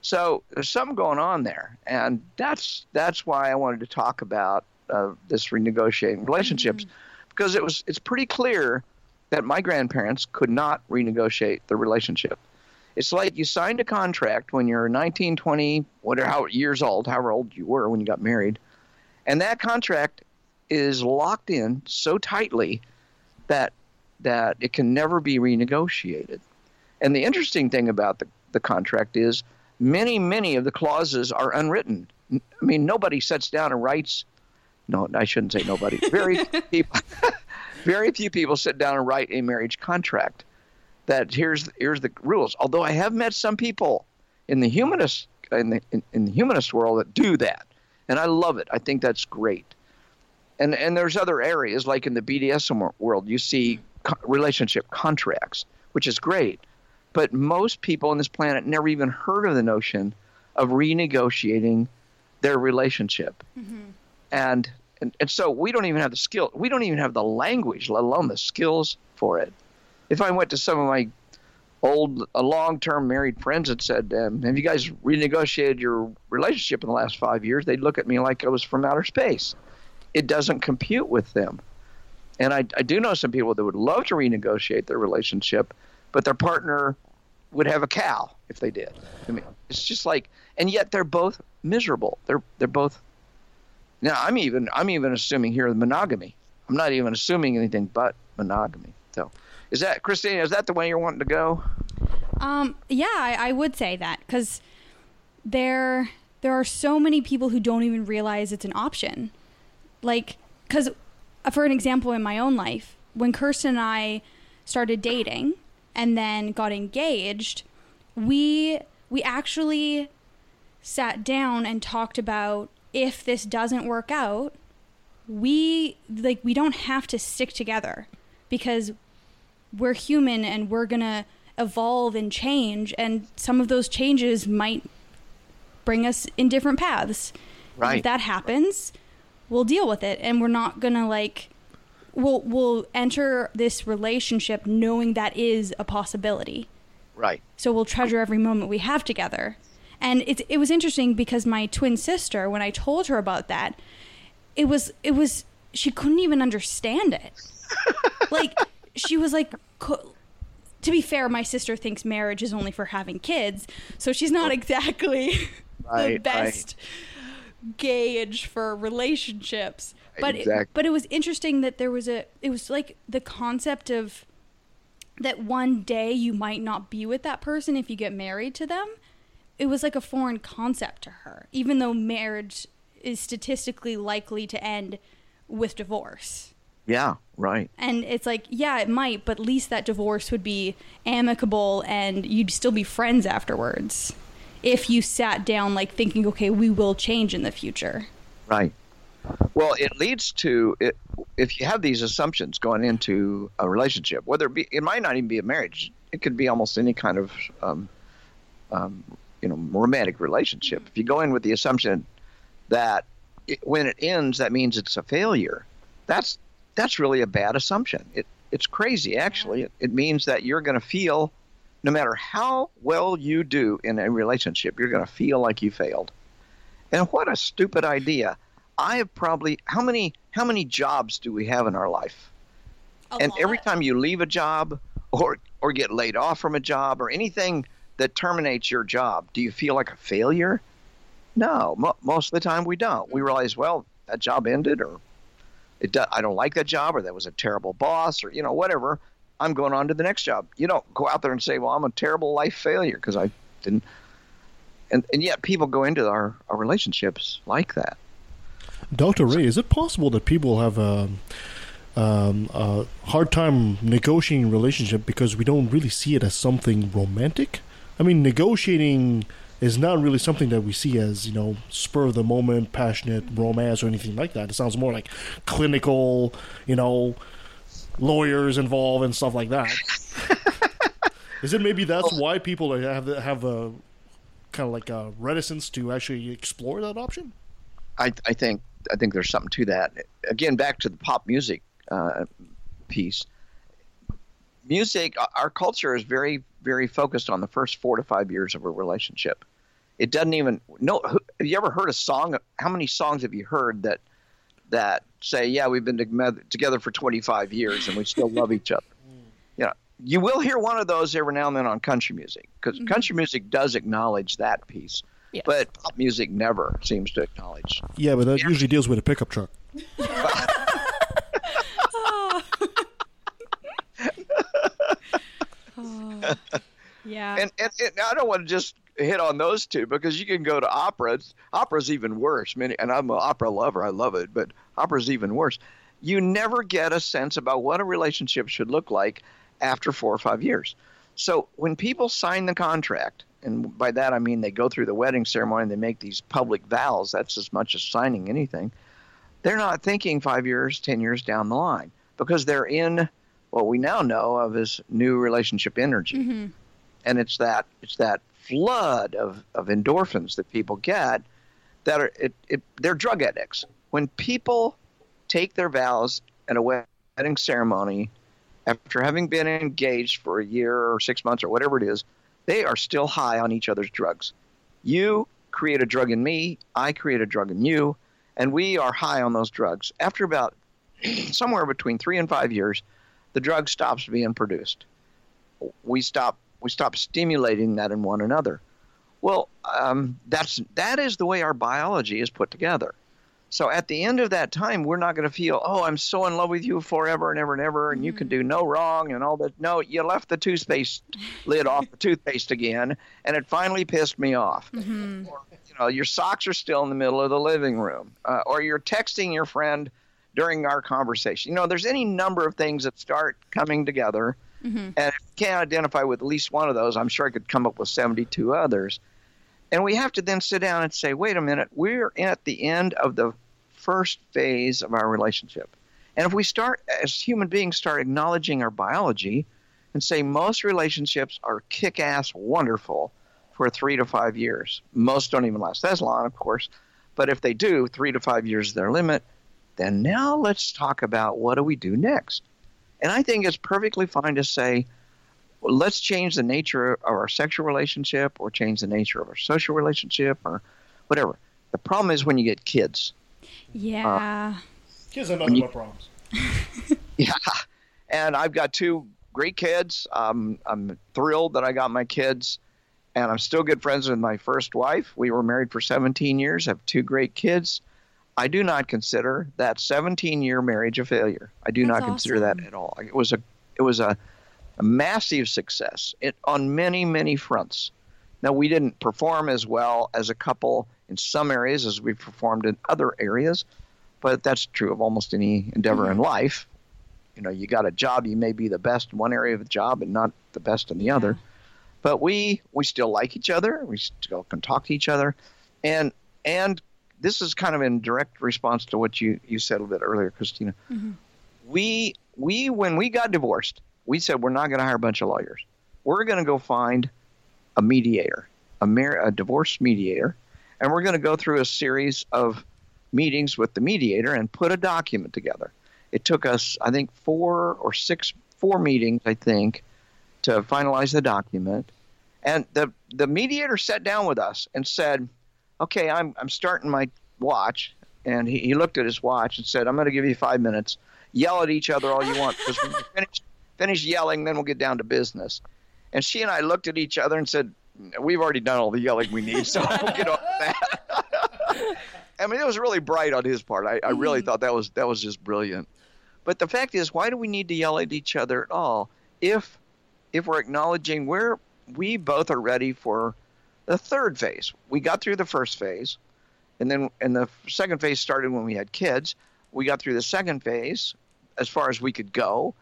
So there's something going on there, and that's that's why I wanted to talk about uh, this renegotiating relationships because it was it's pretty clear that my grandparents could not renegotiate the relationship. It's like you signed a contract when you're 19, 20, whatever how years old, however old you were when you got married, and that contract is locked in so tightly that that it can never be renegotiated. And the interesting thing about the, the contract is many, many of the clauses are unwritten. I mean, nobody sits down and writes. No, I shouldn't say nobody. Very few people. Very few people sit down and write a marriage contract. That here's here's the rules. Although I have met some people in the humanist in the in, in the humanist world that do that, and I love it. I think that's great. and and there's other areas like in the BDSM world, you see co- relationship contracts, which is great, but most people on this planet never even heard of the notion of renegotiating their relationship, mm-hmm. and, and and so we don't even have the skill, we don't even have the language, let alone the skills for it. If I went to some of my old uh, long-term married friends and said, um, "Have you guys renegotiated your relationship in the last five years?" They'd look at me like I was from outer space. It doesn't compute with them. And I, I do know some people that would love to renegotiate their relationship, but their partner would have a cow if they did. I mean, it's just like, and yet they're both miserable. They're they're both. Now I'm even I'm even assuming here monogamy. I'm not even assuming anything but monogamy. So, is that Christina? Is that the way you're wanting to go? Um, yeah, I, I would say that because there there are so many people who don't even realize it's an option. Like, because for an example, in my own life, when Kirsten and I started dating and then got engaged, we we actually sat down and talked about if this doesn't work out, we like we don't have to stick together because we're human and we're gonna evolve and change and some of those changes might bring us in different paths And Right. if that happens we'll deal with it and we're not gonna like we'll we'll enter this relationship knowing that is a possibility Right. so we'll treasure every moment we have together. And it it was interesting because my twin sister, when I told her about that, it was it was she couldn't even understand it. like she was like, to be fair, my sister thinks marriage is only for having kids, so she's not oh. exactly the Right, right. best gauge for relationships. But it, but it was interesting that there was a it was like the concept of that one day you might not be with that person if you get married to them. It was like a foreign concept to her, even though marriage is statistically likely to end with divorce. Yeah. Right. And it's like, yeah, it might, but at least that divorce would be amicable and you'd still be friends afterwards. If you sat down, like thinking, okay, we will change in the future. Right. Well, it leads to it, if you have these assumptions going into a relationship, whether it be, it might not even be a marriage. It could be almost any kind of, um, um, you know, romantic relationship. If you go in with the assumption that it, when it ends, that means it's a failure. That's that's really a bad assumption. It it's crazy actually. It, it means that you're going to feel, no matter how well you do in a relationship, you're going to feel like you failed. And what a stupid idea. I have probably how many how many jobs do we have in our life? and every time you leave a job or or get laid off from a job or anything that terminates your job, do you feel like a failure? No, mo- most of the time we don't. We realize, well, that job ended, or it do- I don't like that job, or that was a terrible boss, or you know whatever. I'm going on to the next job. You don't go out there and say, well, I'm a terrible life failure because I didn't. And and yet people go into our, our relationships like that. Dr. Ray, is it possible that people have a, um, a hard time negotiating relationship because we don't really see it as something romantic? I mean, negotiating is not really something that we see as, you know, spur of the moment, passionate romance or anything like that. It sounds more like clinical, you know, lawyers involved and stuff like that. is it maybe that's why people have have a kind of like a reticence to actually explore that option? I, I think I think there's something to that. Again, back to the pop music uh, piece. Music, uh, our culture is very very focused on the first four to five years of a relationship. It doesn't even no. Have you ever heard a song? How many songs have you heard that that say, "Yeah, we've been together together for 25 years and we still love each other"? Mm. You know, you will hear one of those every now and then on country music because mm-hmm. country music does acknowledge that piece, but pop music never seems to acknowledge Yeah, but that usually deals with a pickup truck. Oh, yeah. And, and, and I don't want to just hit on those two because you can go to operas. Opera's even worse. Many, and I'm an opera lover. I love it, but opera's even worse. You never get a sense about what a relationship should look like after four or five years. So when people sign the contract, and by that I mean they go through the wedding ceremony and they make these public vows. That's as much as signing anything. they're not thinking five years, 10 years down the line because they're in what we now know of as new relationship energy. Mm-hmm. And it's that, it's that flood of, of endorphins that people get that are, it, it, they're drug addicts. When people take their vows at a wedding ceremony after having been engaged for a year or six months or whatever it is, they are still high on each other's drugs. You create a drug in me, I create a drug in you, and we are high on those drugs. After about somewhere between three and five years, the drug stops being produced. We stop we stop stimulating that in one another. Well, um, that's that is the way our biology is put together. So at the end of that time, we're not going to feel, oh, I'm so in love with you forever and ever and ever, and you can do no wrong and all that. No, you left the toothpaste lid off the toothpaste again, and it finally pissed me off. Mm-hmm. You know, your socks are still in the middle of the living room, uh, or you're texting your friend during our conversation. You know, there's any number of things that start coming together, Mm-hmm. and if you can't identify with at least one of those, I'm sure I could come up with 72 others. And we have to then sit down and say, wait a minute, we're at the end of the first phase of our relationship. And if we start, as human beings, start acknowledging our biology and say most relationships are kick ass wonderful for three to five years. Most don't even last as long, of course. But if they do, three to five years is their limit. Then now let's talk about what do we do next. And I think it's perfectly fine to say, well, let's change the nature of our sexual relationship or change the nature of our social relationship or whatever. The problem is when you get kids. Yeah. Kids have nothing but problems. Yeah. And I've got two great kids. Um, I'm thrilled that I got my kids. And I'm still good friends with my first wife. We were married for 17 years, have two great kids. I do not consider that 17 year marriage a failure. I do That's not consider that at all. It was a it was a, a massive success it, on many many fronts. Now we didn't perform as well as a couple in some areas as we performed in other areas, but that's true of almost any endeavor in life. You know, you got a job, you may be the best in one area of the job and not the best in the other. But we we still like each other. We still can talk to each other, and and this is kind of in direct response to what you you said a little bit earlier, Christina. Mm-hmm. We we when we got divorced, we said we're not going to hire a bunch of lawyers. We're going to go find a mediator, a, mar- a divorce mediator, and we're going to go through a series of meetings with the mediator and put a document together. It took us, I think, four or six, four meetings, I think, to finalize the document. And the the mediator sat down with us and said, "Okay, I'm I'm starting my watch." And he, he looked at his watch and said, "I'm going to give you five minutes. Yell at each other all you want because when you finish finish yelling, then we'll get down to business." And she and I looked at each other and said, "We've already done all the yelling we need, so we'll get off that." I mean, it was really bright on his part. I, I really mm-hmm. thought that was that was just brilliant. But the fact is, why do we need to yell at each other at all if if we're acknowledging we're we both are ready for the third phase? We got through the first phase, and then and the second phase started when we had kids. We got through the second phase as far as we could go,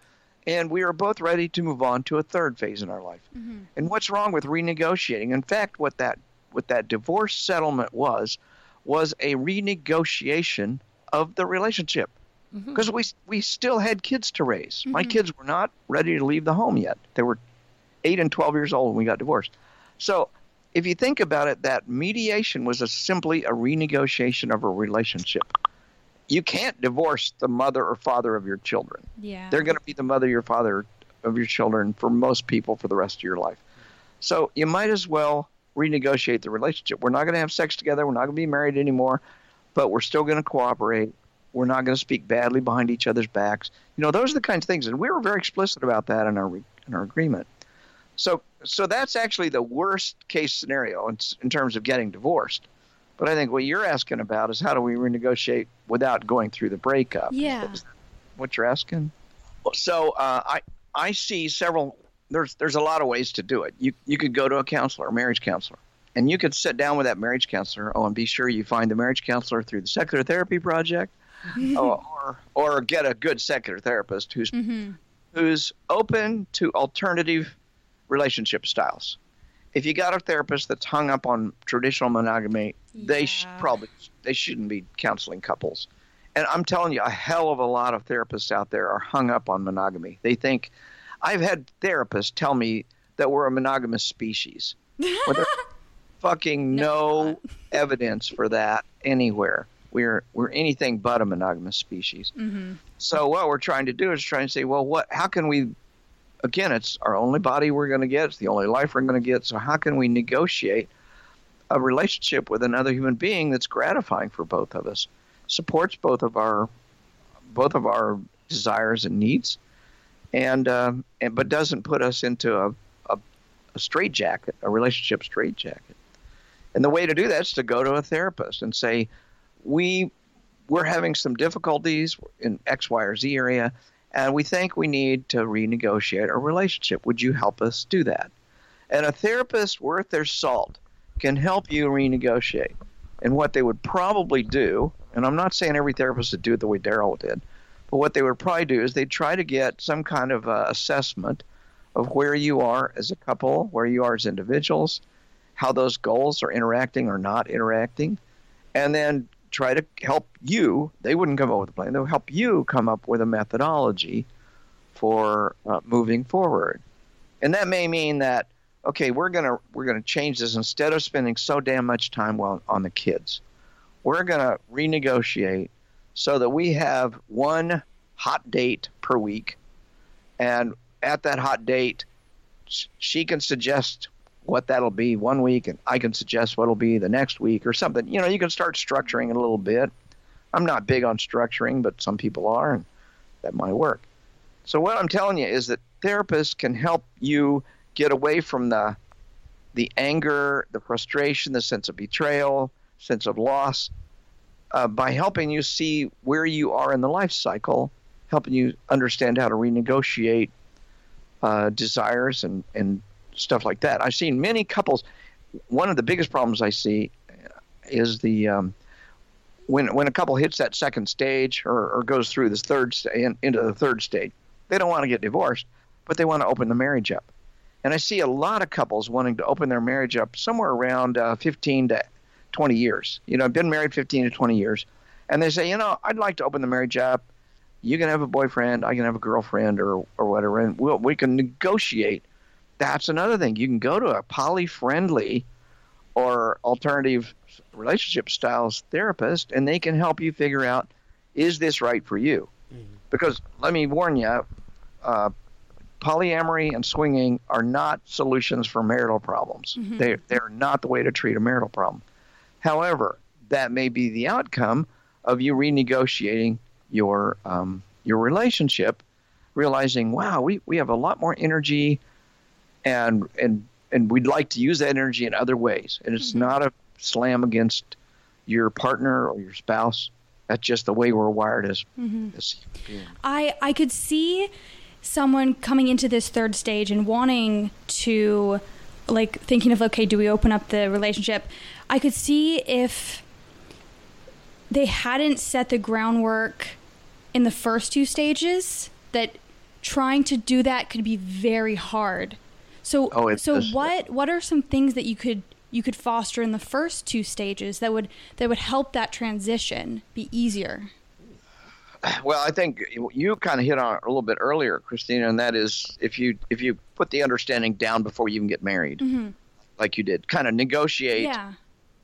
and we are both ready to move on to a third phase in our life. Mm-hmm. And what's wrong with renegotiating? In fact, what that what that divorce settlement was was a renegotiation of the relationship mm-hmm. because we we still had kids to raise. My mm-hmm. kids were not ready to leave the home yet. They were eight and twelve years old when we got divorced. So, if you think about it, that mediation was a, simply a renegotiation of a relationship. You can't divorce the mother or father of your children. Yeah. They're going to be the mother or father of your children for most people for the rest of your life. So you might as well renegotiate the relationship. We're not going to have sex together. We're not going to be married anymore, but we're still going to cooperate. We're not going to speak badly behind each other's backs. You know, those are the kinds of things, and we were very explicit about that in our re- in our agreement. So, so that's actually the worst case scenario in, in terms of getting divorced. But I think what you're asking about is how do we renegotiate without going through the breakup? Yeah. What you're asking? So uh, I I see several. There's there's a lot of ways to do it. You you could go to a counselor, a marriage counselor, and you could sit down with that marriage counselor. Oh, and be sure you find the marriage counselor through the Secular Therapy Project, or, or or get a good secular therapist who's who's open to alternative relationship styles. If you got a therapist that's hung up on traditional monogamy, they sh- probably they shouldn't be counseling couples. and I'm telling you, a hell of a lot of therapists out there are hung up on monogamy. They think I've had therapists tell me that we're a monogamous species. There's fucking no, evidence for that anywhere. We're we're anything but a monogamous species. Mm-hmm. So what we're trying to do is try and say, well, what? How can we? Again, it's our only body we're going to get. It's the only life we're going to get. So how can we negotiate a relationship with another human being that's gratifying for both of us, supports both of our both of our desires and needs, and um, and but doesn't put us into a a, a straitjacket, a relationship straitjacket. And the way to do that is to go to a therapist and say, we we're having some difficulties in X, Y, or Z area, and we think we need to renegotiate our relationship. Would you help us do that? And a therapist worth their salt can help you renegotiate. And what they would probably do, and I'm not saying every therapist would do it the way Darrel did, but what they would probably do is they'd try to get some kind of uh, assessment of where you are as a couple, where you are as individuals, how those goals are interacting or not interacting, and then try to help you. They wouldn't come up with a plan. They'll help you come up with a methodology for uh, moving forward. And that may mean that okay, we're gonna we're gonna change this instead of spending so damn much time on, on the kids. We're gonna renegotiate so that we have one hot date per week, and at that hot date, sh- she can suggest what that'll be one week, and I can suggest what'll be the next week or something. You know, you can start structuring it a little bit. I'm not big on structuring, but some people are, and that might work. So what I'm telling you is that therapists can help you get away from the the anger, the frustration, the sense of betrayal, sense of loss, uh, by helping you see where you are in the life cycle, helping you understand how to renegotiate uh, desires and, and stuff like that. I've seen many couples. One of the biggest problems I see is the um, when when a couple hits that second stage or, or goes through this third in, into the third stage, they don't want to get divorced, but they want to open the marriage up. And I see a lot of couples wanting to open their marriage up somewhere around uh, 15 to 20 years. You know, I've been married 15 to 20 years, and they say, you know, I'd like to open the marriage up. You can have a boyfriend, I can have a girlfriend, or or whatever, and we'll, we can negotiate. That's another thing. You can go to a poly-friendly or alternative relationship styles therapist, and they can help you figure out is this right for you? Because let me warn you, uh, polyamory and swinging are not solutions for marital problems. Mhm. They they're not the way to treat a marital problem. However, that may be the outcome of you renegotiating your um, your relationship, realizing, wow, we, we have a lot more energy, and and and we'd like to use that energy in other ways. And it's not a slam against your partner or your spouse. That's just the way we're wired as Mhm. as beings. I I could see someone coming into this third stage and wanting to like thinking of okay, do we open up the relationship? I could see if they hadn't set the groundwork in the first two stages that trying to do that could be very hard. So Oh, so is. what what are some things that you could you could foster in the first two stages that would that would help that transition be easier? Well, I think you kind of hit on it a little bit earlier, Christina, and that is if you if you put the understanding down before you even get married, Mhm. like you did, kind of negotiate Yeah.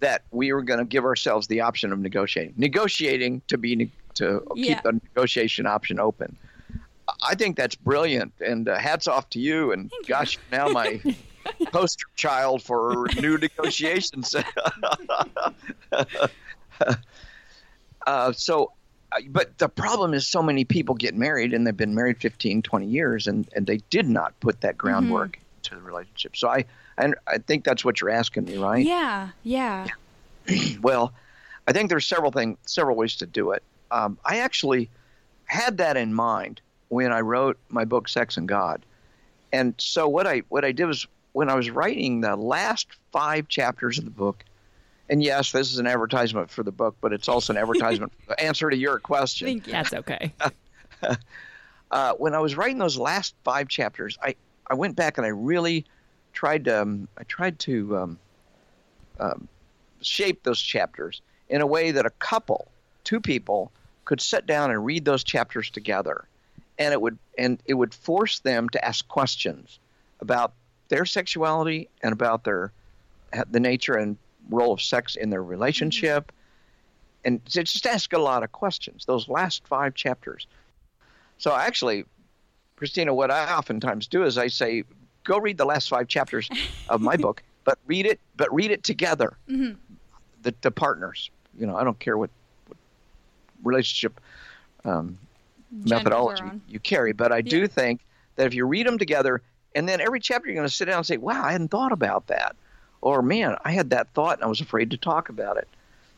that we were going to give ourselves the option of negotiating, negotiating to be to Yeah. keep the negotiation option open. I think that's brilliant, and uh, hats off to you. And gosh, now my poster child for new negotiations. uh, so, uh, but the problem is, so many people get married, and they've been married 15, 20 years, and and they did not put that groundwork to the relationship. So I, and I think that's what you're asking me, right? Yeah, yeah. well, I think there's several things, several ways to do it. Um, I actually had that in mind when I wrote my book Sex and God, and so what I what I did was when I was writing the last five chapters of the book, and yes, this is an advertisement for the book, but it's also an advertisement for the answer to your question. That's okay. uh, when I was writing those last five chapters, I, I went back and I really tried to um, I tried to um, um, shape those chapters in a way that a couple, two people, could sit down and read those chapters together, and it would and it would force them to ask questions about their sexuality and about their the nature and role of sex in their relationship, and just ask a lot of questions. Those last five chapters. So actually, Christina, what I oftentimes do is I say, go read the last five chapters of my book, but read it, but read it together. Mhm. The, the partners, you know, I don't care what, what relationship um, methodology you carry, but I do think that if you read them together, and then every chapter you're going to sit down and say, "Wow, I hadn't thought about that," or "Man, I had that thought and I was afraid to talk about it."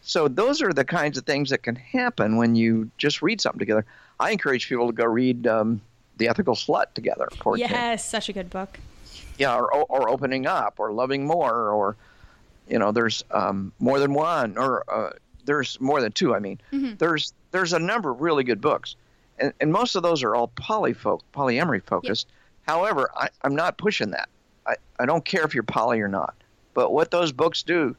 So those are the kinds of things that can happen when you just read something together. I encourage people to go read um, "The Ethical Slut" together, for example Yes, such a good book. yeah, or, or opening up, or loving more, or you know, there's um, more than one, or uh, there's more than two. I mean, Mhm. there's there's a number of really good books, and, and most of those are all polyfo- polyamory focused. However, I, I'm not pushing that. I, I don't care if you're poly or not, but what those books do,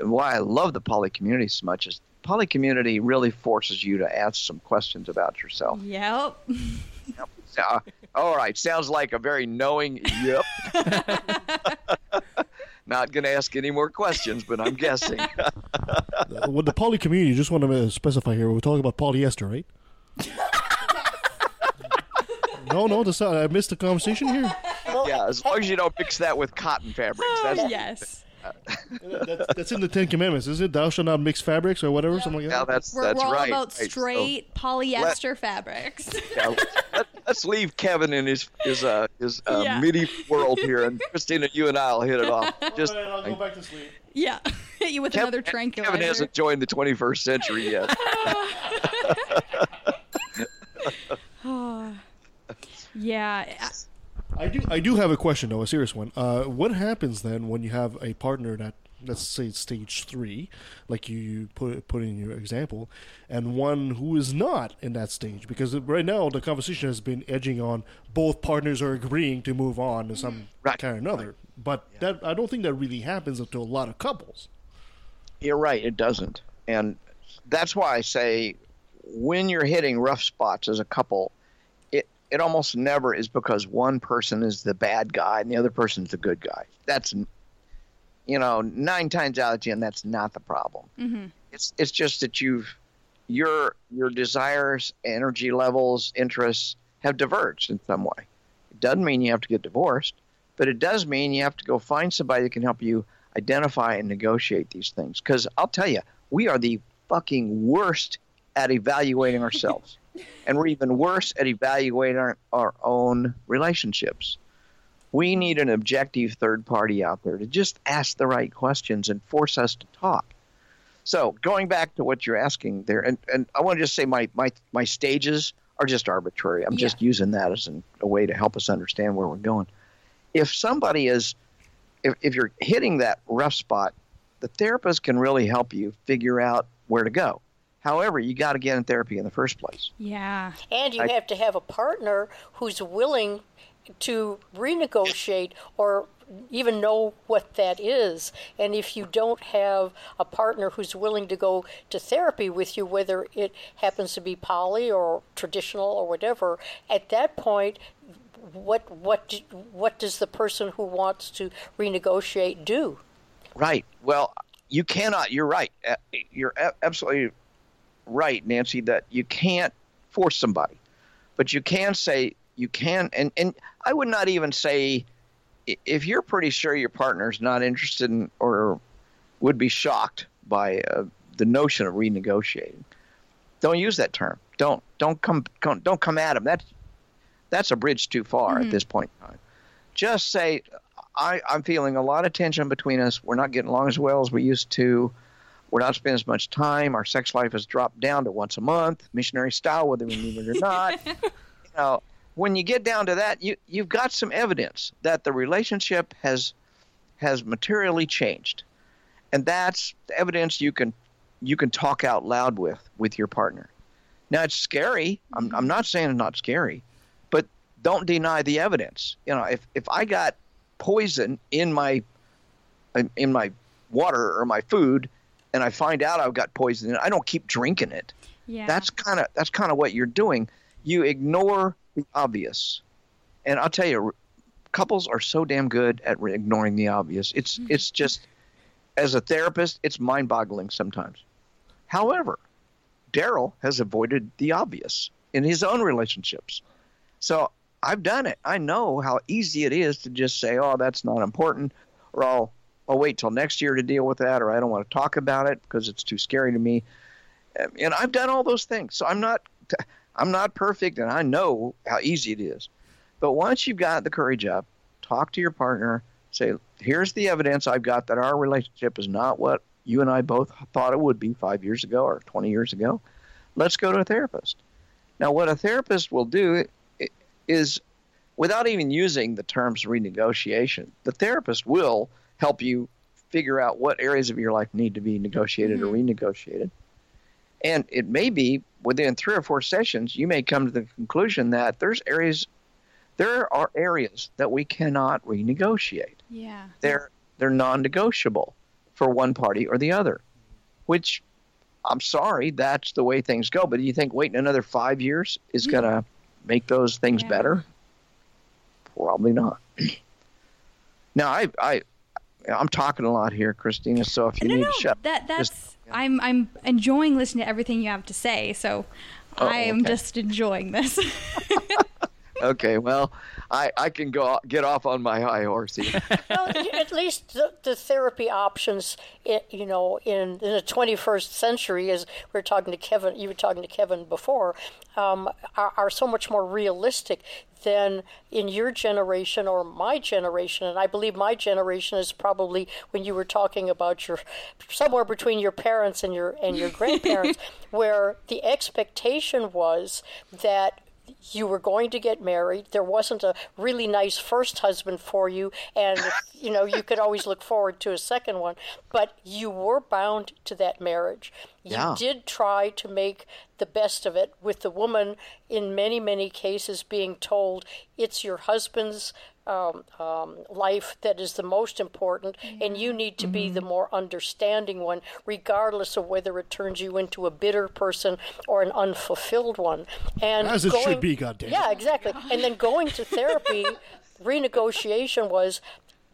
why I love the poly community so much is poly community really forces you to ask some questions about yourself. Yep. Uh, all right, sounds like a very knowing yep. Not going to ask any more questions, but I'm guessing. With the poly community, just want to uh, specify here, we're talking about polyester, right? No, no, that's not, I missed the conversation here. yeah, as long as you don't mix that with cotton fabrics. That's, yes. That's, that's in the Ten Commandments, is it? Thou shalt not mix fabrics or whatever, something like Yeah, that. that's We're, that's we're all right. about right. So, straight polyester fabrics. yeah, let, us leave Kevin in his his uh, his uh, Yeah. medieval world here, and Christina, you and I'll hit it off. Just I'll go back to sleep. yeah. Hit you with Kevin, another tranquilizer. Kevin hasn't joined the 21st century yet. yeah. I- I do. I do have a question though, a serious one. Uh, what happens then when you have a partner that, let's say, it's stage three, like you put put in your example, and one who is not in that stage? Because right now the conversation has been edging on both partners are agreeing to move on to some right. kind or another. But that I don't think that really happens to a lot of couples. You're right, it doesn't. And that's why I say when you're hitting rough spots as a couple, it, it almost never is because one person is the bad guy and the other person's the good guy. That's, you know, nine times out of ten, that's not the problem. Mm-hmm. It's, it's just that you've, your, your desires, energy levels, interests have diverged in some way. It doesn't mean you have to get divorced, but it does mean you have to go find somebody that can help you identify and negotiate these things. Because I'll tell you, we are the fucking worst at evaluating ourselves. and we're even worse at evaluating our, our own relationships. We need an objective third party out there to just ask the right questions and force us to talk. So going back to what you're asking there, and, and I want to just say my, my, my stages are just arbitrary. I'm just using that as an, a way to help us understand where we're going. If somebody is, if, if you're hitting that rough spot, the therapist can really help you figure out where to go. However, you got to get in therapy in the first place. Yeah. And you I- have to have a partner who's willing to renegotiate or even know what that is. And if you don't have a partner who's willing to go to therapy with you, whether it happens to be poly or traditional or whatever, at that point, what what what does the person who wants to renegotiate do? Right. Well, you cannot. You're right. Uh, You're a- absolutely right, Nancy. That you can't force somebody, but you can say you can. And and I would not even say if you're pretty sure your partner's not interested in or would be shocked by uh, the notion of renegotiating. Don't use that term. Don't don't come, don't come at them. That's that's a bridge too far Mhm. at this point in time. Just say, I, I'm feeling a lot of tension between us. We're not getting along as well as we used to. We're not spending as much time. Our sex life has dropped down to once a month, missionary style, whether we mean it or not. you know, when you get down to that, you you've got some evidence that the relationship has has materially changed, and that's the evidence you can you can talk out loud with with your partner. Now it's scary. I'm mm-hmm. I'm not saying it's not scary, but don't deny the evidence. You know, if if I got poison in my in- in my water or my food, and I find out I've got poison in it, I don't keep drinking it. Yeah. That's kind of that's kind of what you're doing. You ignore the obvious, and I'll tell you, couples are so damn good at re- ignoring the obvious. It's mm-hmm. it's just as a therapist, it's mind-boggling sometimes. However, Darrel has avoided the obvious in his own relationships. So I've done it. I know how easy it is to just say, "Oh, that's not important," or "I'll Wait till next year to deal with that," or "I don't want to talk about it because it's too scary to me." And I've done all those things. So I'm not I'm not perfect, and I know how easy it is. But once you've got the courage up, talk to your partner. Say, "Here's the evidence I've got that our relationship is not what you and I both thought it would be five years ago or 20 years ago. Let's go to a therapist." Now, what a therapist will do is, without even using the terms renegotiation, the therapist will help you figure out what areas of your life need to be negotiated or mm-hmm. renegotiated. And it may be within three or four sessions, you may come to the conclusion that there's areas, there are areas that we cannot renegotiate. Yeah. They're they're non-negotiable for one party or the other, which I'm sorry, that's the way things go. But do you think waiting another five years is going to make those things better? Probably not. now, I, I, I'm talking a lot here, Christina. So if you no, need no, to shut, that that's just- I'm I'm enjoying listening to everything you have to say. So Oh, I am okay. just enjoying this. okay, well, I, I can go get off on my high horse here. well, at least the, the therapy options, i- you know, in, in the 21st century, as we are talking to Kevin, you were talking to Kevin before, um, are, are so much more realistic than in your generation or my generation. And I believe my generation is probably when you were talking about your somewhere between your parents and your and your grandparents, where the expectation was that you were going to get married. There wasn't a really nice first husband for you, and you know you could always look forward to a second one. But you were bound to that marriage. You Yeah. did try to make the best of it, with the woman in many many cases being told it's your husband's. Um, um, life that is the most important, and you need to be the more understanding one, regardless of whether it turns you into a bitter person or an unfulfilled one. And As it going, should be, goddamn. Yeah, exactly. And then going to therapy, renegotiation was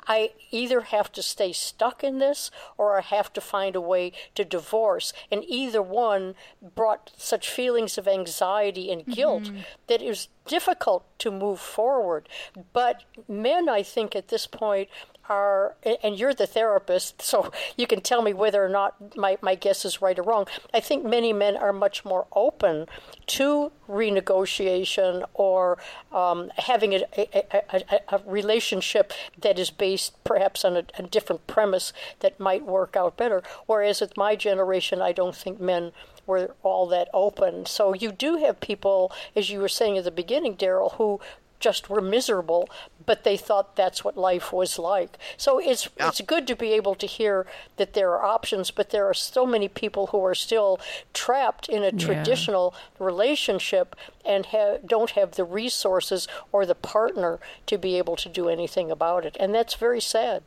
I either have to stay stuck in this or I have to find a way to divorce. And either one brought such feelings of anxiety and mm-hmm. guilt that it was difficult to move forward. But men, I think, at this point, are, and you're the therapist, so you can tell me whether or not my, my guess is right or wrong. I think many men are much more open to renegotiation or um, having a, a, a, a, relationship that is based perhaps on a, a different premise that might work out better. Whereas with my generation, I don't think men were all that open. So you do have people, as you were saying at the beginning, Darrel, who just were miserable, but they thought that's what life was like. So it's it's good to be able to hear that there are options, but there are so many people who are still trapped in a Yeah. traditional relationship and ha- don't have the resources or the partner to be able to do anything about it, and that's very sad.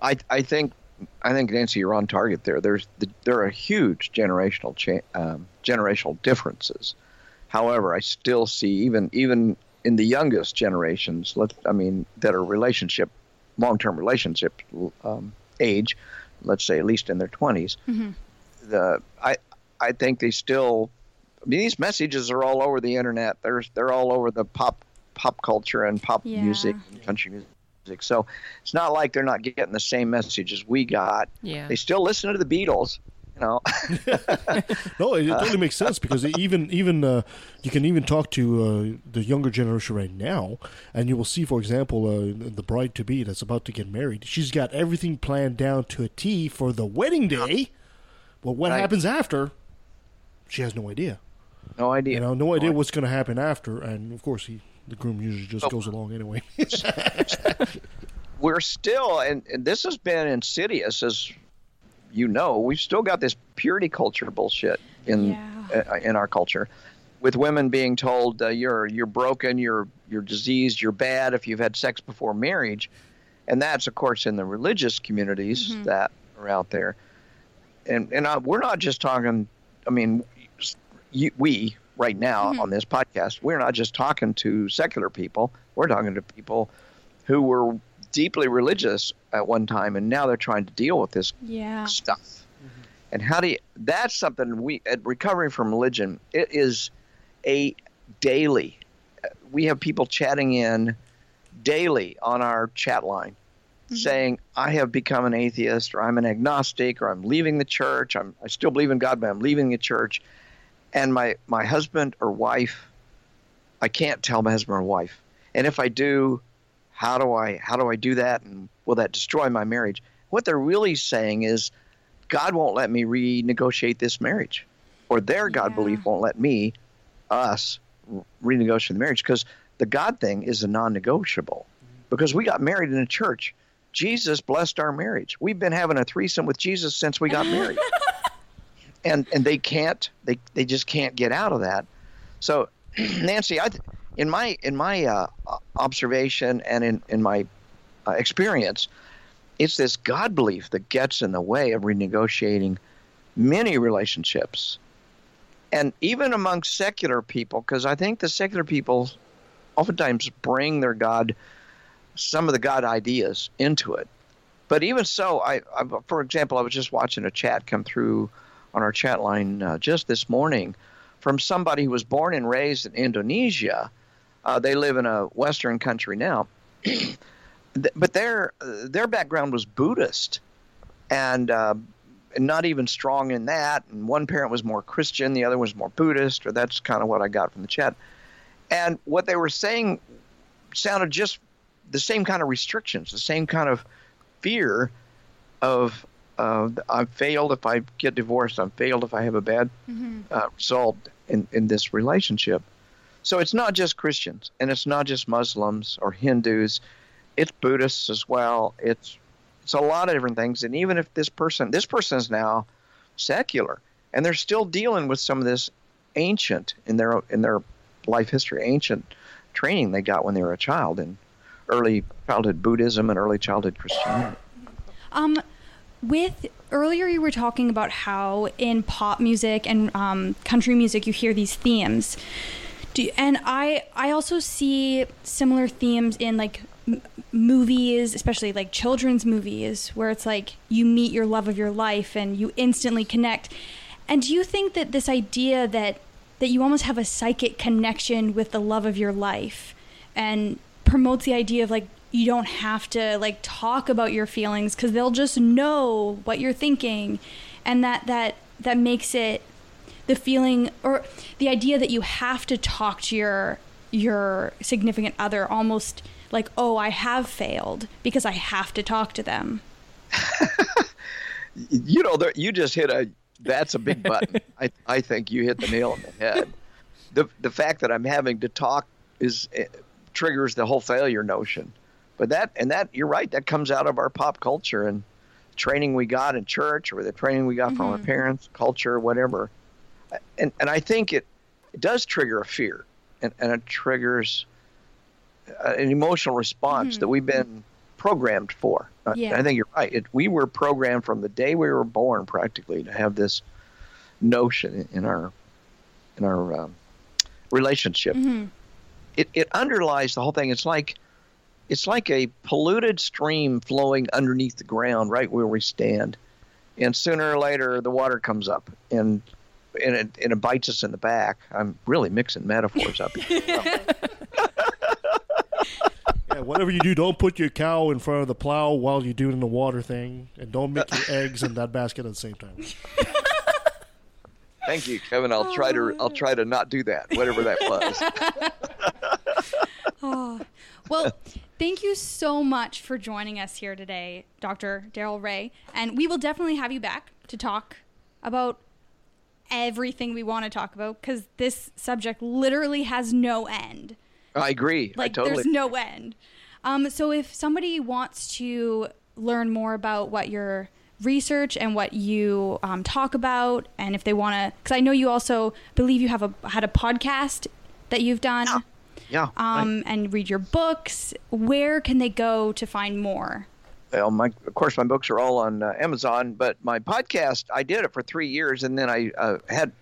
I, I think I think Nancy, you're on target there. There's the, there are huge generational cha- um, generational differences. However, I still see even even in the youngest generations, let I mean that are relationship, long-term relationship um, age, let's say at least in their 20s, the I I think they still. I mean, these messages are all over the internet. They're they're all over the pop pop culture and pop Yeah. music and country music. So it's not like they're not getting the same messages we got. Yeah. They still listen to the Beatles. You know, No, it, it totally makes sense because even even uh, you can even talk to uh, the younger generation right now, and you will see, for example, uh, the bride to be that's about to get married. She's got everything planned down to a T for the wedding day. But what Right. happens after? She has no idea. no idea. You know, no idea what's going to happen after, and of course, he the groom usually just Oh. goes along anyway. we're still, and, and this has been insidious, as you know. We've still got this purity culture bullshit in Yeah. uh, in our culture, with women being told uh, you're you're broken, you're you're diseased, you're bad if you've had sex before marriage, and that's of course in the religious communities that are out there, and and uh, we're not just talking. I mean, you, we right now on this podcast, we're not just talking to secular people. We're talking to people who were deeply religious at one time, and now they're trying to deal with this Yeah. stuff. Mm-hmm. And how do you? That's something we at recovering from religion. It is a daily. Uh, we have people chatting in daily on our chat line, mm-hmm. saying, "I have become an atheist, or I'm an agnostic, or I'm leaving the church. I'm I still believe in God, but I'm leaving the church." And my my husband or wife, I can't tell my husband or wife, and if I do, how do I how do I do that, and will that destroy my marriage? What they're really saying is, God won't let me renegotiate this marriage, or their God belief won't let me, us, renegotiate the marriage because the God thing is a non-negotiable. Because we got married in a church, Jesus blessed our marriage. We've been having a threesome with Jesus since we got married, and and they can't they they just can't get out of that. So, Nancy, I th- in my in my uh, observation and in in my uh, experience, it's this God belief that gets in the way of renegotiating many relationships. And even among secular people, because I think the secular people oftentimes bring their God, some of the God ideas into it. But even so, I, I for example, I was just watching a chat come through on our chat line uh, just this morning from somebody who was born and raised in Indonesia. Uh, they live in a Western country now, but their their background was Buddhist, and uh, not even strong in that. And one parent was more Christian, the other was more Buddhist, or that's kind of what I got from the chat. And what they were saying sounded just the same kind of restrictions, the same kind of fear of uh, I've failed if I get divorced. I've failed if I have a bad uh, result in, in this relationship. So it's not just Christians and it's not just Muslims or Hindus. It's Buddhists as well. It's it's a lot of different things. And even if this person this person is now secular and they're still dealing with some of this ancient in their in their life history, ancient training they got when they were a child in early childhood Buddhism and early childhood Christianity. Um, with earlier you were talking about how in pop music and um, country music you hear these themes. Do, and I I also see similar themes in like m- movies, especially like children's movies, where it's like you meet your love of your life and you instantly connect. And do you think that this idea that that you almost have a psychic connection with the love of your life and promotes the idea of like you don't have to like talk about your feelings because they'll just know what you're thinking and that that that makes it the feeling or the idea that you have to talk to your your significant other almost like oh i have failed because i have to talk to them you know, you just hit a. That's a big button. I I think you hit the nail on the head. The the fact that I'm having to talk is eh, triggers the whole failure notion. But that and that you're right. That comes out of our pop culture and training we got in church or the training we got from our Mhm. parents, culture, whatever. And and I think it it does trigger a fear and, and it triggers uh, an emotional response Mhm. that we've been programmed for. Uh, Yeah. I think you're right. It, we were programmed from the day we were born, practically, to have this notion in our in our um, relationship. It it underlies the whole thing. It's like it's like a polluted stream flowing underneath the ground, right where we stand, and sooner or later the water comes up and. And it, and it bites us in the back. I'm really mixing metaphors up. Yeah, whatever you do, don't put your cow in front of the plow while you're doing the water thing, and don't mix your eggs in that basket at the same time. Thank you, Kevin. I'll try to I'll try to not do that, whatever that was. oh. Well, thank you so much for joining us here today, Dr. Darrel Ray. And we will definitely have you back to talk about everything we want to talk about because this subject literally has no end. I agree. Like, I totally. there's no end. Um, so, if somebody wants to learn more about what your research and what you um, talk about, and if they want to, because I know you also believe you have a had a podcast that you've done. Yeah. Um, and read your books. Where can they go to find more? Well, my of course my books are all on uh, Amazon, but my podcast I did it for three years, and then I uh, had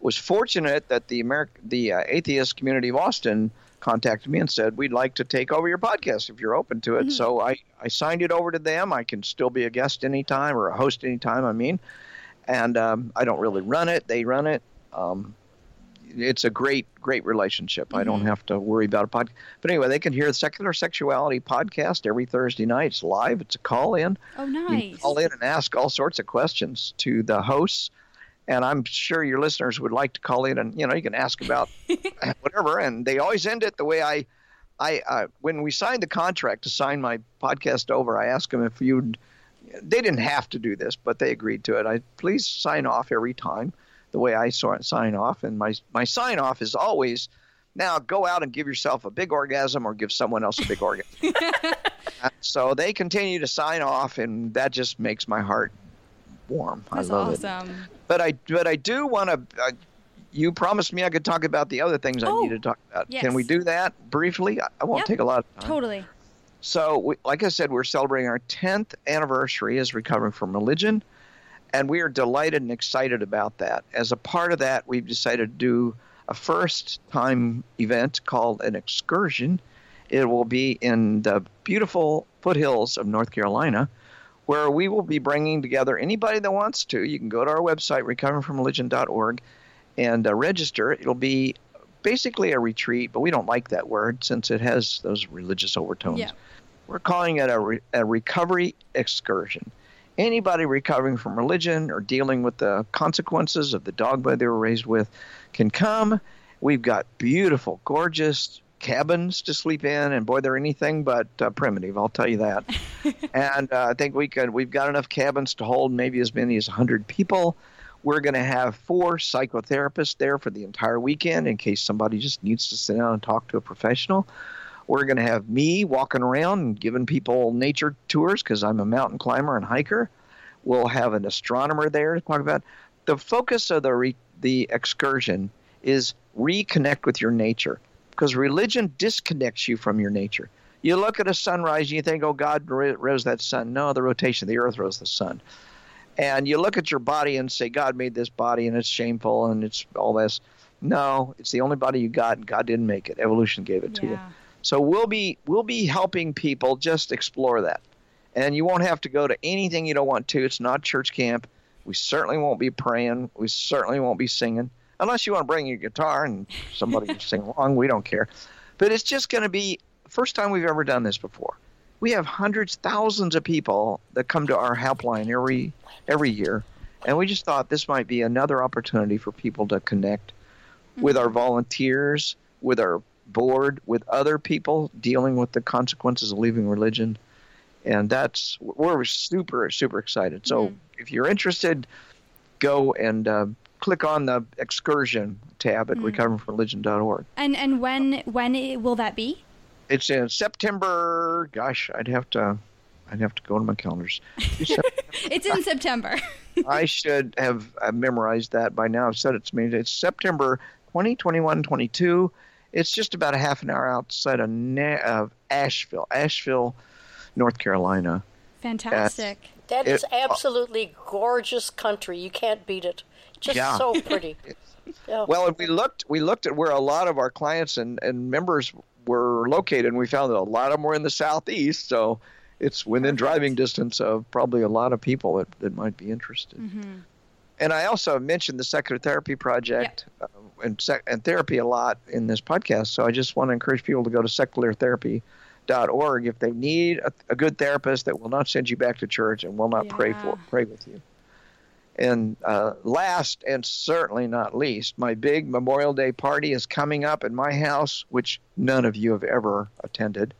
was fortunate that the Ameri- the uh, atheist community of Austin contacted me and said we'd like to take over your podcast if you're open to it. So I I signed it over to them. I can still be a guest anytime or a host anytime. I mean, and um, I don't really run it; they run it. Um, it's a great great relationship. I don't have to worry about a podcast. But anyway, they can hear the Secular Sexuality podcast every Thursday night. It's live. It's a call in. Oh, You nice. call in and ask all sorts of questions to the hosts. And I'm sure your listeners would like to call in and, you know, you can ask about whatever. And they always end it the way I, I, uh, when we signed the contract to sign my podcast over, I asked them if you'd, they didn't have to do this, but they agreed to it. I please sign off every time the way I saw it sign off. And my, my sign off is always, now go out and give yourself a big orgasm or give someone else a big orgasm. so they continue to sign off, and that just makes my heart warm. That's I love it. awesome. But I but I do want to. Uh, you promised me I could talk about the other things I Oh, need to talk about. yes. Can we do that briefly? I, I won't Yep. take a lot of time. Totally. So, we, like I said, we're celebrating our 10th anniversary as Recovering from Religion, and we are delighted and excited about that. As a part of that, we've decided to do a first time event called an excursion. It will be in the beautiful foothills of North Carolina, where we will be bringing together anybody that wants to. You can go to our website, recoveringfromreligion.org, and uh, register. It'll be basically a retreat, but we don't like that word since it has those religious overtones. Yeah. We're calling it a, re- a recovery excursion. Anybody recovering from religion or dealing with the consequences of the dogma they were raised with can come. We've got beautiful, gorgeous cabins to sleep in, and boy, they're anything but uh, primitive. I'll tell you that. and uh, I think we could. We've got enough cabins to hold maybe as many as 100 people. We're going to have four psychotherapists there for the entire weekend in case somebody just needs to sit down and talk to a professional. We're going to have me walking around and giving people nature tours because I'm a mountain climber and hiker. We'll have an astronomer there to talk about. The focus of the re- the excursion is reconnect with your nature because religion disconnects you from your nature. You look at a sunrise and you think, "Oh, God ro- rose that sun." No, the rotation of the Earth rose the sun. And you look at your body and say, "God made this body and it's shameful and it's all this." No, it's the only body you got, and God didn't make it. Evolution gave it to you. So we'll be we'll be helping people just explore that, and you won't have to go to anything you don't want to. It's not church camp. We certainly won't be praying. We certainly won't be singing unless you want to bring your guitar and somebody can sing along. We don't care, but it's just going to be first time we've ever done this before. We have hundreds, thousands of people that come to our helpline every every year, and we just thought this might be another opportunity for people to connect with mm-hmm. our volunteers, with our board, with other people dealing with the consequences of leaving religion. And that's, we're super, super excited. So if you're interested, go and uh, click on the excursion tab at recoveringfromreligion.org. And and when when will that be? It's in September. Gosh, I'd have to, I'd have to go to my calendars. It's in September. I should have uh, memorized that by now. I've said it to me. It's September 20, 22. It's just about a half an hour outside of, Na- of Asheville, Asheville, North Carolina. Fantastic. That is It- absolutely gorgeous country. You can't beat it. Just Yeah. so pretty. Yeah. Well, and we looked we looked at where a lot of our clients and, and members were located, and we found that a lot of them were in the southeast. So it's within driving distance of probably a lot of people that, that might be interested. Mm-hmm. And I also mentioned the Secular Therapy Project uh, and, sec- and therapy a lot in this podcast. So I just want to encourage people to go to seculartherapy.org if they need a, a good therapist that will not send you back to church and will not pray for pray with you. And uh, last and certainly not least, my big Memorial Day party is coming up at my house, which none of you have ever attended.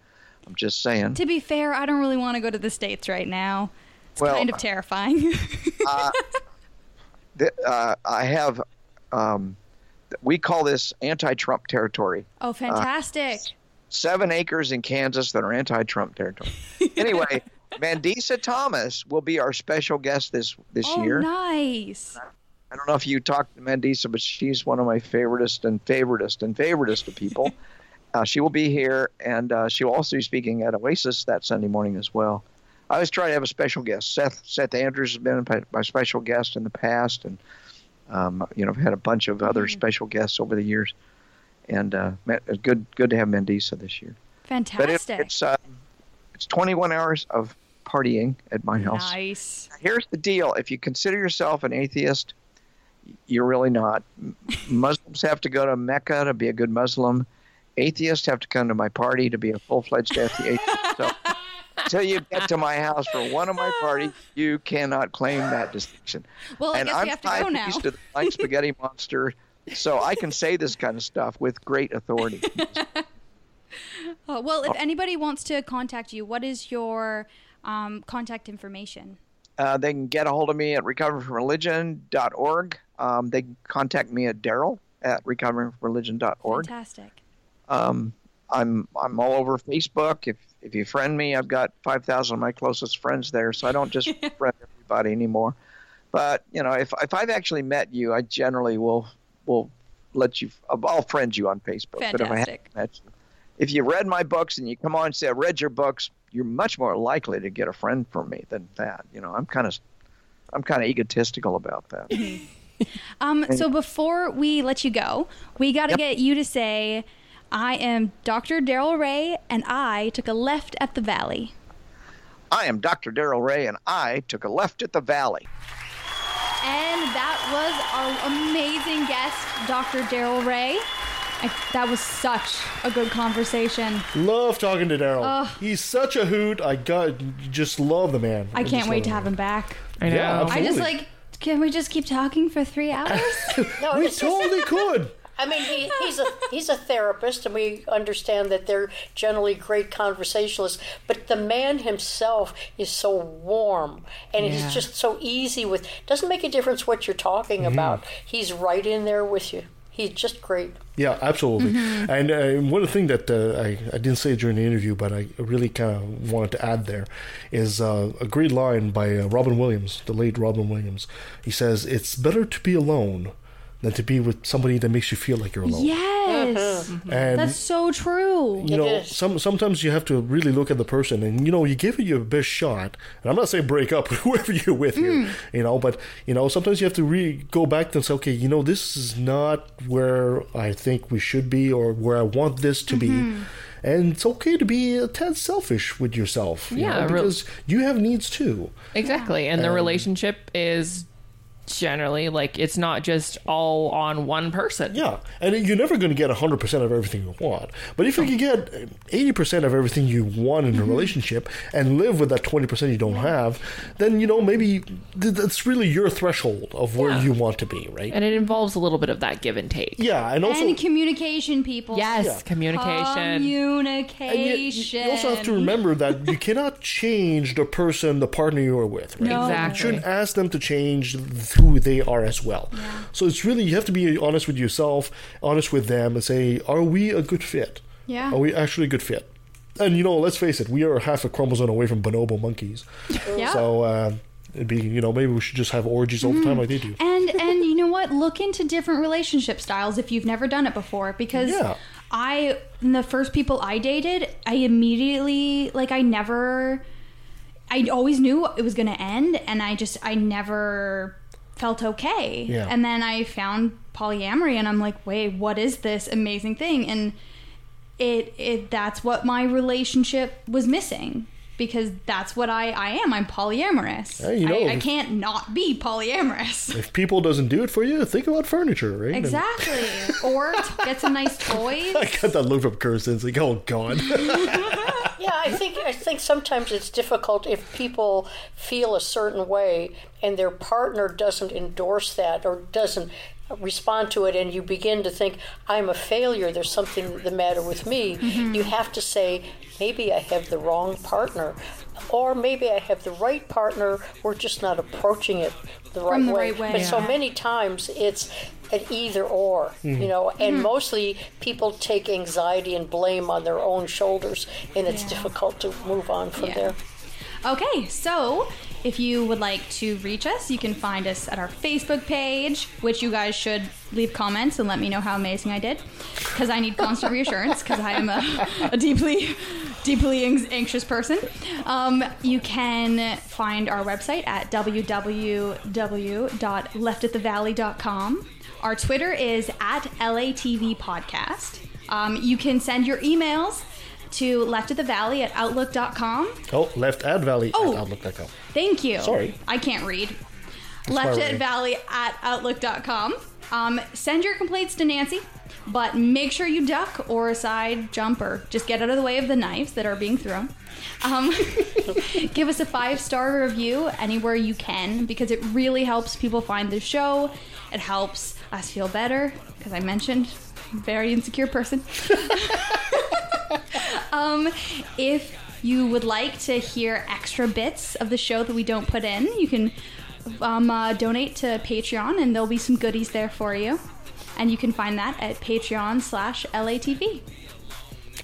I'm just saying. To be fair, I don't really want to go to the states right now. It's Well, kind of terrifying. uh, th- uh, I have, um, we call this anti-Trump territory. oh, fantastic. Seven acres in Kansas that are anti-Trump territory. Anyway, Mandisa Thomas will be our special guest this this oh, year. nice. I don't know if you talked to Mandisa, but she's one of my favoritist and favoritist and favoritist of people. uh, she will be here, and uh, she will also be speaking at Oasis that Sunday morning as well. I always try to have a special guest. Seth Seth Andrews has been my- special guest in the past, and Um, you know, I've had a bunch of other special guests over the years, and uh, it's good good to have Mandisa this year. But it, it's uh, it's 21 hours of partying at my house. nice. Here's the deal: if you consider yourself an atheist, you're really not. Muslims have to go to Mecca to be a good Muslim. Atheists have to come to my party to be a full-fledged atheist. So until you get to my house for one of my parties, you cannot claim that distinction. Well, I and guess I'm we have to five go now. piece to the Flying Spaghetti Monster, so I can say this kind of stuff with great authority. Oh, well, if anybody wants to contact you, what is your um, contact information? Uh, they can get a hold of me at recoveringfromreligion.org. Um, they can contact me at Darrel at recoveringfromreligion.org. Fantastic. Um, I'm I'm all over Facebook. If if you friend me, I've got five thousand of my closest friends there, so I don't just friend everybody anymore. But you know, if if I've actually met you, I generally will will let you. I'll friend you on Facebook. But if I Fantastic. met you, if you read my books and you come on and say I read your books, you're much more likely to get a friend from me than that. You know, I'm kind of I'm kind of egotistical about that. Um, so before we let you go, we got to get you to say, "I am Dr. Darrel Ray, and I took a left at the Valley." I am Dr. Darrel Ray, and I took a left at the Valley. And that was our amazing guest, Dr. Darrel Ray. I, that was such a good conversation. Love talking to Darrel. Ugh. He's such a hoot. I got just love the man. I can't just wait to have him back. I know. Yeah, I just like, can we just keep talking for three hours? No, We totally could. I mean, he, he's a he's a therapist, and we understand that they're generally great conversationalists. But the man himself is so warm, and Yeah. he's just so easy with. Doesn't make a difference what you're talking about. He's right in there with you. He's just great. Yeah, absolutely. Mm-hmm. And uh, one thing that uh, I, I didn't say during the interview, but I really kind of wanted to add there is uh, a great line by uh, Robin Williams, the late Robin Williams. He says, It's better to be alone than to be with somebody that makes you feel like you're alone. yes. Uh-huh. Mm-hmm. And That's so true. you know, is. some sometimes you have to really look at the person, and you know, you give it your best shot. And I'm not saying break up with whoever you're with here, mm. you know, but you know, sometimes you have to really go back and say, okay, you know, this is not where I think we should be, or where I want this to be. Mm-hmm. And it's okay to be a tad selfish with yourself, you Yeah, know, real- because you have needs too. Exactly. And the relationship is generally like it's not just all on one person. Yeah, and you're never going to get 100% of everything you want. But if you can get 80% of everything you want in a mm-hmm. relationship and live with that 20% you don't have, then, you know, maybe th- that's really your threshold of where Yeah. you want to be, right? And it involves a little bit of that give and take. yeah, and also. and communication, people. Yes, Yeah. communication. Communication. and you, you- you also have to remember that you cannot change the person, the partner you are with. Right? No. Exactly. You shouldn't ask them to change who they are as well. So it's really, you have to be honest with yourself, honest with them, and say, are we a good fit? Yeah. Are we actually a good fit? And, you know, let's face it, we are half a chromosome away from bonobo monkeys. Yeah. So uh, it'd be, you know, maybe we should just have orgies all the time like they do. and and you know what look into different relationship styles if you've never done it before because Yeah. i the first people i dated i immediately like i never i always knew it was going to end and i just i never felt okay. Yeah. and then i found polyamory and i'm like wait what is this amazing thing? And it it that's what my relationship was missing because that's what I, I am. I'm polyamorous. Yeah, you know. I, I can't not be polyamorous. If people doesn't do it for you, think about furniture, right? Exactly. or get some nice toys. I got that look from Kirsten. It's like, oh, God. Yeah, I think I think sometimes it's difficult if people feel a certain way and their partner doesn't endorse that or doesn't respond to it and you begin to think I'm a failure there's something the matter with me mm-hmm. you have to say maybe I have the wrong partner or maybe I have the right partner we're just not approaching it the right the way. right way, but so many times it's an either or mm-hmm. you know and mm-hmm. mostly people take anxiety and blame on their own shoulders and it's difficult to move on from Yeah. there. Okay, so if you would like to reach us, you can find us at our Facebook page, which you guys should leave comments and let me know how amazing I did, because I need constant reassurance, because I am a, a deeply, deeply anxious person. Um, you can find our website at www.leftatthevalley.com. Our Twitter is at LATV Podcast. Um, you can send your emails to left at the valley at outlook.com. Oh, left at valley Oh. at outlook.com. Thank you. Sorry. I can't read. my Left at valley at outlook.com. Um, send your complaints to Nancy, but make sure you duck or side jump or just get out of the way of the knives that are being thrown. Um, give us a five star review anywhere you can because it really helps people find the show. It helps us feel better because I mentioned I'm a very insecure person. um, if you would like to hear extra bits of the show that we don't put in, you can um, uh, donate to Patreon, and there'll be some goodies there for you. And you can find that at Patreon slash LATV.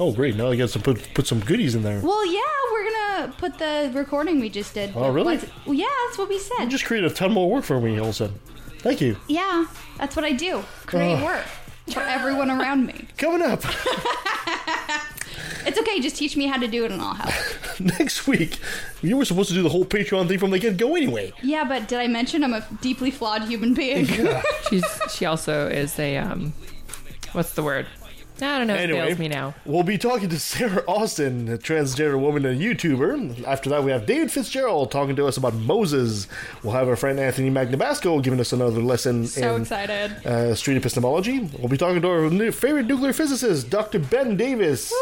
Oh, great. Now I got to put, put some goodies in there. Well, yeah, we're gonna put the recording we just did. Oh, really? Well, yeah, that's what we said. You just created a ton more work for me all of a sudden. Thank you. yeah, that's what I do. Create Oh. work for everyone around me. Coming up It's okay, just teach me how to do it and I'll help. next week, you were supposed to do the whole Patreon thing from the get go anyway. Yeah, but did I mention I'm a deeply flawed human being? She's she also is a um, what's the word? I don't know. Anyway, fails me now. we'll be talking to Sarah Austin, a transgender woman and YouTuber. After that, we have David Fitzgerald talking to us about Moses. We'll have our friend Anthony Magnabosco giving us another lesson So in excited. uh, street epistemology. We'll be talking to our new favorite nuclear physicist, Dr. Ben Davis.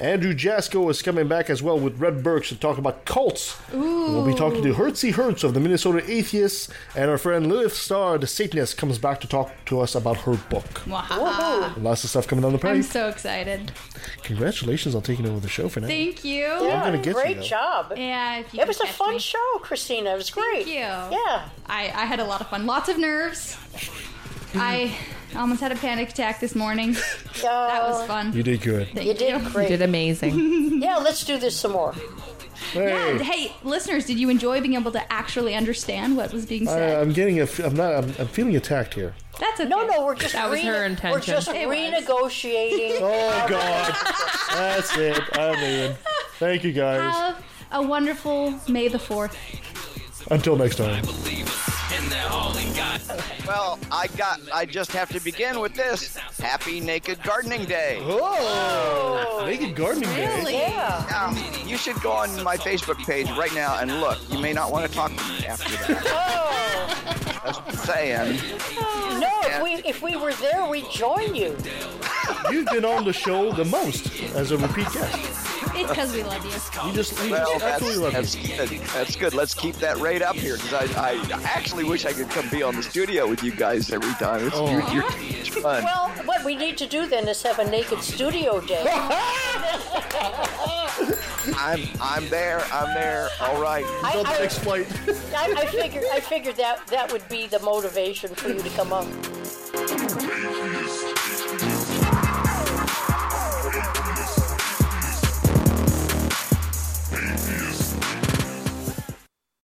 Andrew Jasko is coming back as well with Red Burks to talk about cults. We'll be talking to Hertzie Hertz of the Minnesota Atheists, and our friend Lilith Starr, the Satanist, comes back to talk to us about her book. Wahaha. Lots of stuff coming down the I'm so excited. Congratulations on taking over the show for now. Thank you. I'm gonna get great you. job. Yeah, if you It was a fun me. show, Christina. It was great. Thank you. Yeah. I, I had a lot of fun. Lots of nerves. I almost had a panic attack this morning. That was fun. You did good. Thank You did You great. did amazing. Yeah, let's do this some more. Yeah, Hey, hey, listeners, did you enjoy being able to actually understand what was being said? I'm getting a. f- I'm not. I'm, I'm feeling attacked here. That's okay. No, no, we're just That was her We're intention. just It renegotiating. Oh God, that's it. I'm leaving. Thank you guys. Have a wonderful May the 4th. Until next time. Well, I got. I just have to begin with this. Happy Naked Gardening Day. Oh, naked gardening day. Really? Yeah. Now, you should go on my Facebook page right now and look. You may not want to talk to me after that. Oh That's what I'm saying. no! If we if we were there, we'd join you. You've been on the show the most as a repeat guest. It's because we love you. You just, you Well, just absolutely love that's, you. good. That's good. Let's keep that rate up here because I, I actually wish I could come be on the studio with you guys every time. It's, Oh. you're, you're it's fun. Well, what we need to do then is have a naked studio day. I'm I'm there. I'm there. All right. I, Until the I, next flight. I, I figured I figured that that would be the motivation for you to come up.